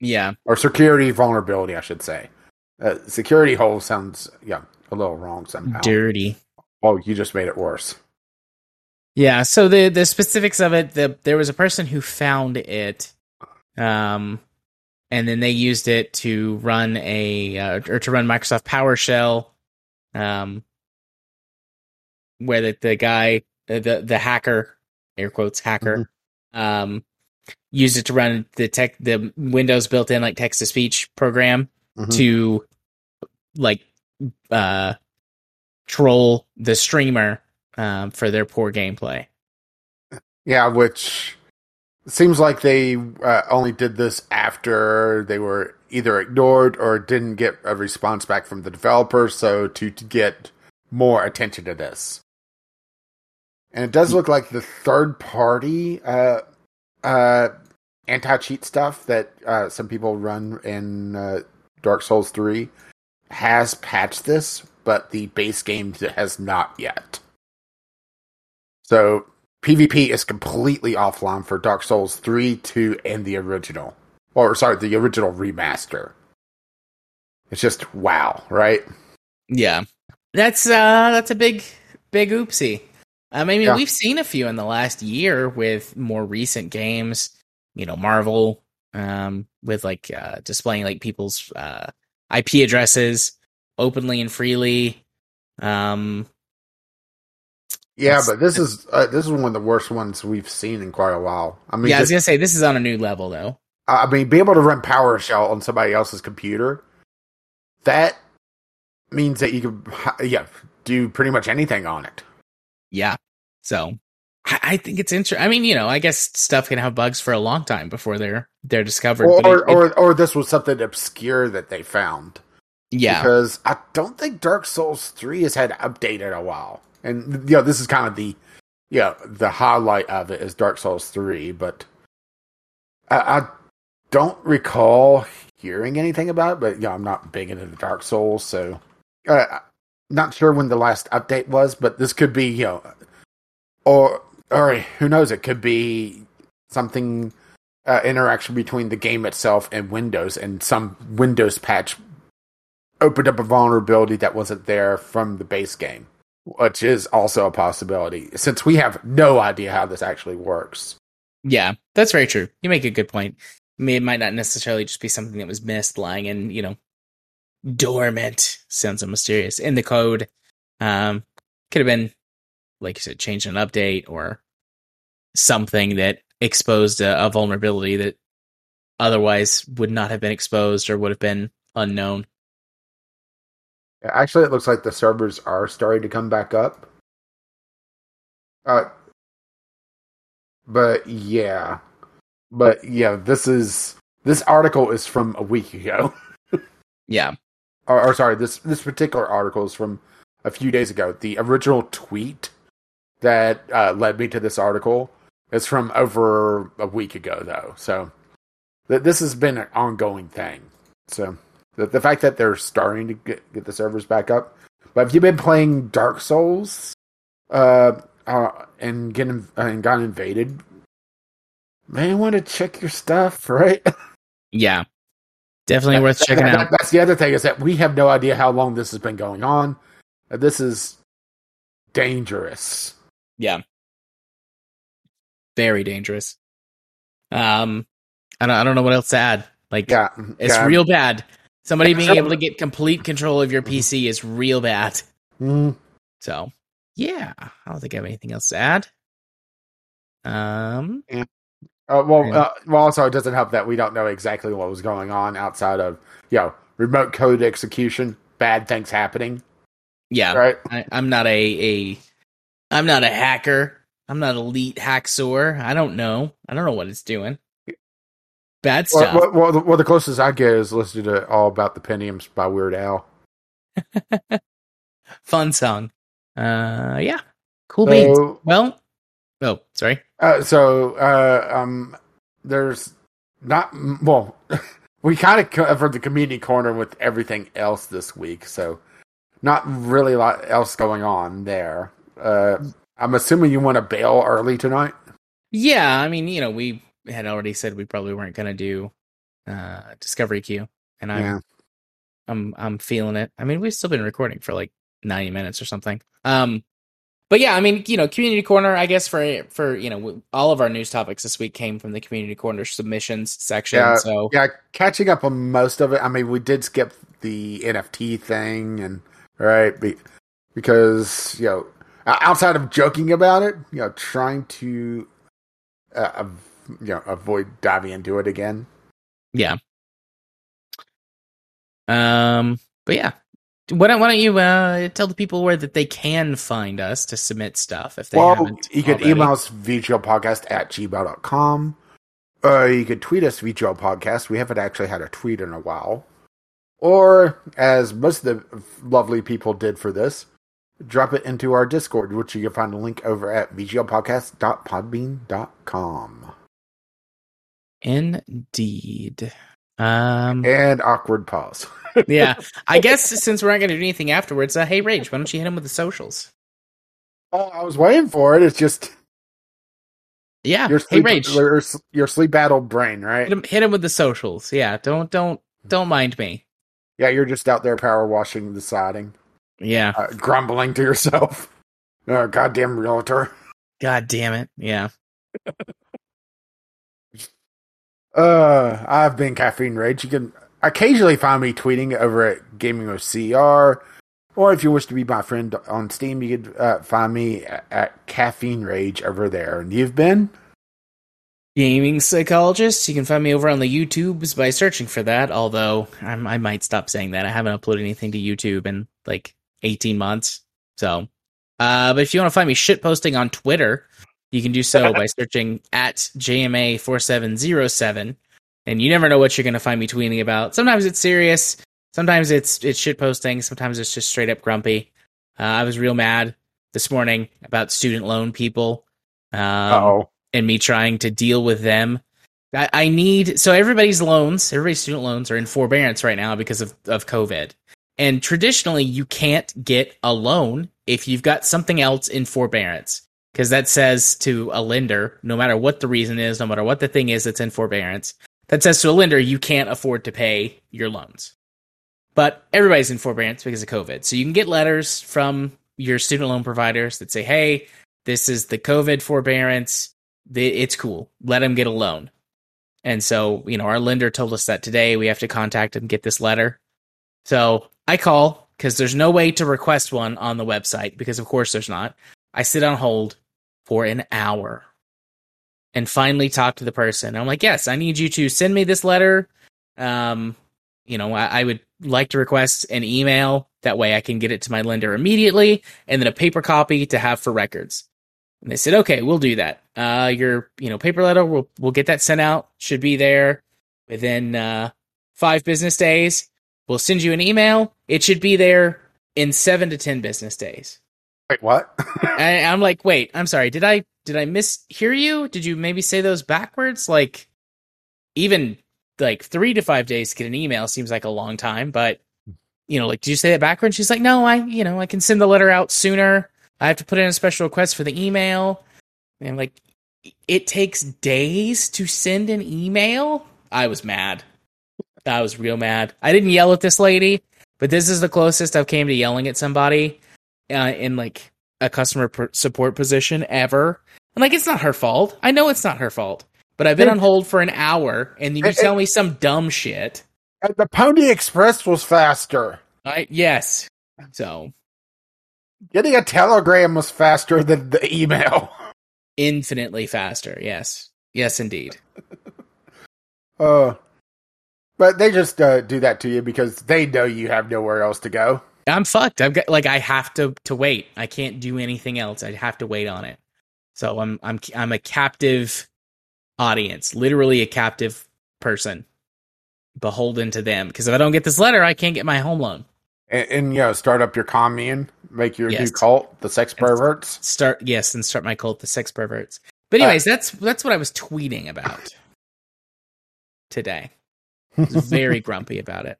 Yeah. Or security vulnerability, I should say. Uh, security hole sounds, yeah, a little wrong somehow. Dirty. Oh, you just made it worse. Yeah. So the the specifics of it, the there was a person who found it, um, and then they used it to run a uh, or to run Microsoft PowerShell, um, where the the guy the the hacker air quotes hacker, um, used it to run the tech the Windows built in like text to speech program Mhm. to like uh troll the streamer um for their poor gameplay. Yeah, which seems like they uh, only did this after they were either ignored or didn't get a response back from the developer. So to, to get more attention to this, and it does look like the third party uh, uh, anti cheat stuff that uh, some people run in uh, Dark Souls three has patched this, but the base game has not yet. So PvP is completely offline for Dark Souls 3, 2, and the original. Or, sorry, the original remaster. It's just wow, right? Yeah. That's uh that's a big big oopsie. Um, I mean Yeah. we've seen a few in the last year with more recent games, you know, Marvel, um, with like uh displaying like people's uh IP addresses openly and freely. Um Yeah, but this is uh, this is one of the worst ones we've seen in quite a while. I mean, yeah, I was gonna say this is on a new level though. I mean, be able to run PowerShell on somebody else's computer, that means that you can, yeah, do pretty much anything on it. Yeah. So I, I think it's interesting. I mean, you know, I guess stuff can have bugs for a long time before they're they're discovered. Or, or, it- it- or, or this was something obscure that they found. yeah, because I don't think Dark Souls three has had updated in a while, and you know this is kind of the yeah the highlight of it is Dark Souls three, but I, I don't recall hearing anything about it. But yeah, I'm not big into the Dark Souls, so uh, not sure when the last update was, but this could be you know, or or who knows, it could be something. Uh, interaction between the game itself and Windows, and some Windows patch opened up a vulnerability that wasn't there from the base game, which is also a possibility since we have no idea how this actually works. yeah, that's very true. You make a good point. I mean, it might not necessarily just be something that was missed, lying in you know dormant. Sounds so mysterious in the code. Um, could have been like you said, changed an update or something that exposed a, a vulnerability that otherwise would not have been exposed or would have been unknown. Actually, it looks like the servers are starting to come back up. Uh, but yeah, but yeah, this is this article is from a week ago. Yeah, or, or sorry, this this particular article is from a few days ago. The original tweet that uh, led me to this article is from over a week ago, though. So th- this has been an ongoing thing. So the, the fact that they're starting to get, get the servers back up. But if you've been playing Dark Souls uh, uh, and getting and got invaded, may want to check your stuff, right? yeah, definitely worth checking That- out. That's the other thing is that we have no idea how long this has been going on. Uh, This is dangerous. Yeah. Very dangerous. Um I don't I don't know what else to add. Like Yeah, it's yeah. real bad. Somebody being able to get complete control of your PC is real bad. Mm, So yeah, I don't think I have anything else to add. Um uh, well, Yeah. uh, well, also it doesn't help that we don't know exactly what was going on outside of you know remote code execution, bad things happening, yeah, right? I, I'm not a a I'm not a hacker. I'm not elite hacksaw. I don't know. I don't know what it's doing. Bad stuff. Well, well, well, the, well, the closest I get is listening to All About the Pentiums by Weird Al. Fun song. Uh, yeah. Cool beans. So, Well, oh, sorry. Uh, so uh, um, there's not, well, we kind of covered the community corner with everything else this week, so not really a lot else going on there. Uh, I'm assuming you want to bail early tonight. Yeah, I mean, you know, we had already said we probably weren't going to do uh Discovery Queue, and I'm Yeah. I'm I'm feeling it. I mean, we've still been recording for like 90 minutes or something. Um but yeah, I mean, you know, community corner, I guess for for, you know, all of our news topics this week came from the community corner submissions section. Yeah, so Yeah, catching up on most of it. I mean, we did skip the NFT thing, and right because you know, outside of joking about it, you know, trying to uh, you know avoid diving into it again. yeah. Um but yeah. Why don't, why don't you uh, tell the people where that they can find us to submit stuff if they well, haven't? you could already? email us vglpodcast at gmail.com. Or you could tweet us VGL Podcast. We haven't actually had a tweet in a while. Or, as most of the lovely people did for this, drop it into our Discord, which you can find a link over at vglpodcast.podbean.com. Indeed. Um, And awkward pause. yeah, I guess since we're not going to do anything afterwards, uh, hey Rage, why don't you hit him with the socials? Oh, I was waiting for it. It's just Yeah, your hey sleep, Rage, your, your sleep battled brain, right? hit him, hit him with the socials. Yeah, don't don't don't mind me. Yeah, you're just out there power washing the siding, Yeah, uh, grumbling to yourself. Oh, goddamn realtor. god damn it. Yeah, Uh, I've been caffeine rage. You can occasionally find me tweeting over at Gaming with CR, or if you wish to be my friend on Steam, you could uh, find me at, at Caffeine Rage over there. And you've been? gaming psychologist. You can find me over on the YouTubes by searching for that. Although I'm, I might stop saying that. I haven't uploaded anything to YouTube in like 18 months. So, uh, but if you want to find me shit posting on Twitter, you can do so by searching at JMA4707. And you never know what you're going to find me tweeting about. Sometimes it's serious. Sometimes it's it's shit posting. Sometimes it's just straight up grumpy. Uh, I was real mad this morning about student loan people. Um, and me trying to deal with them. I, I need so everybody's loans, everybody's student loans are in forbearance right now because of, of COVID. And traditionally, you can't get a loan if you've got something else in forbearance because that says to a lender, no matter what the reason is, no matter what the thing is that's in forbearance, that says to a lender you can't afford to pay your loans. But everybody's in forbearance because of COVID. So you can get letters from your student loan providers that say, hey, this is the COVID forbearance. It's cool. Let them get a loan. And so, you know, our lender told us that today we have to contact and get this letter. So I call because there's no way to request one on the website because, of course, there's not. I sit on hold for an hour and finally talk to the person. I'm like, yes, I need you to send me this letter. Um, you know, I, I would like to request an email. That way I can get it to my lender immediately and then a paper copy to have for records. And they said, okay, we'll do that. Uh, your, you know, paper letter, we'll, we'll get that sent out. Should be there within, uh, five business days. We'll send you an email. It should be there in seven to 10 business days. Wait, what? And I'm like, wait, I'm sorry. Did I, did I mishear you? Did you maybe say those backwards? Like, even like three to five days to get an email seems like a long time, but you know, like, did you say that backwards? She's like, no, I, you know, I can send the letter out sooner. I have to put in a special request for the email. And I'm like, it takes days to send an email. I was mad. I was real mad. I didn't yell at this lady, but this is the closest I've came to yelling at somebody uh, in like a customer per- support position ever. And like, it's not her fault. I know it's not her fault. But I've been on hold for an hour, and you It- tell me some dumb shit. And the Pony Express was faster. I yes. So Getting a telegram was faster than the email. infinitely faster. Yes. Yes, indeed. Uh, but they just uh, do that to you because they know you have nowhere else to go. I'm fucked. I've got like I have to to wait. I can't do anything else. I have to wait on it. So I'm I'm I'm a captive audience, literally a captive person, beholden to them. Because if I don't get this letter, I can't get my home loan. And, and you know, start up your commune, make your Yes. new cult, the sex And- perverts. Start yes, and start my cult, the sex perverts. But anyways, that's that's what I was tweeting about today. I was very grumpy about it.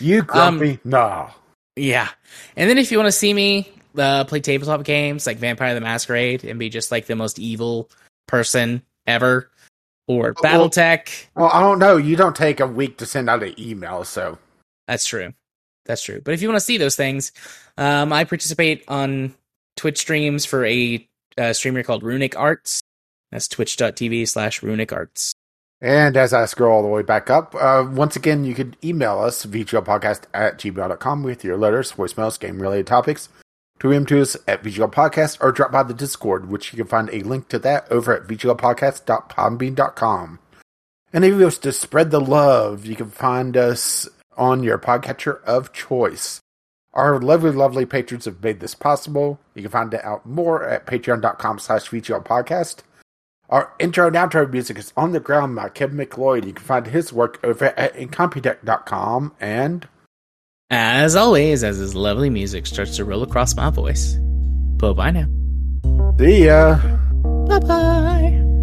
you Um, grumpy? no. Yeah. And then if you want to see me uh, play tabletop games like Vampire the Masquerade and be just like the most evil person ever, or Well- Battletech, Well, I don't know. You don't take a week to send out an email, so that's true. That's true. But if you want to see those things, um, I participate on Twitch streams for a uh, streamer called Runic Arts. That's twitch.tv slash Runic Arts. And as I scroll all the way back up, uh, once again, you could email us, vglpodcast at gmail.com with your letters, voicemails, game related topics. Tweet to us at vglpodcast or drop by the Discord, which you can find a link to that over at vglpodcast.podbean.com. And if you wish to spread the love, you can find us on your podcatcher of choice. Our lovely, lovely patrons have made this possible. You can find out more at patreon.com slash vglpodcast. Our intro and outro music is On the Ground by Kevin MacLeod. You can find his work over at incompetech.com. And As always, as his lovely music starts to roll across my voice. Bye bye now. see ya. Bye bye.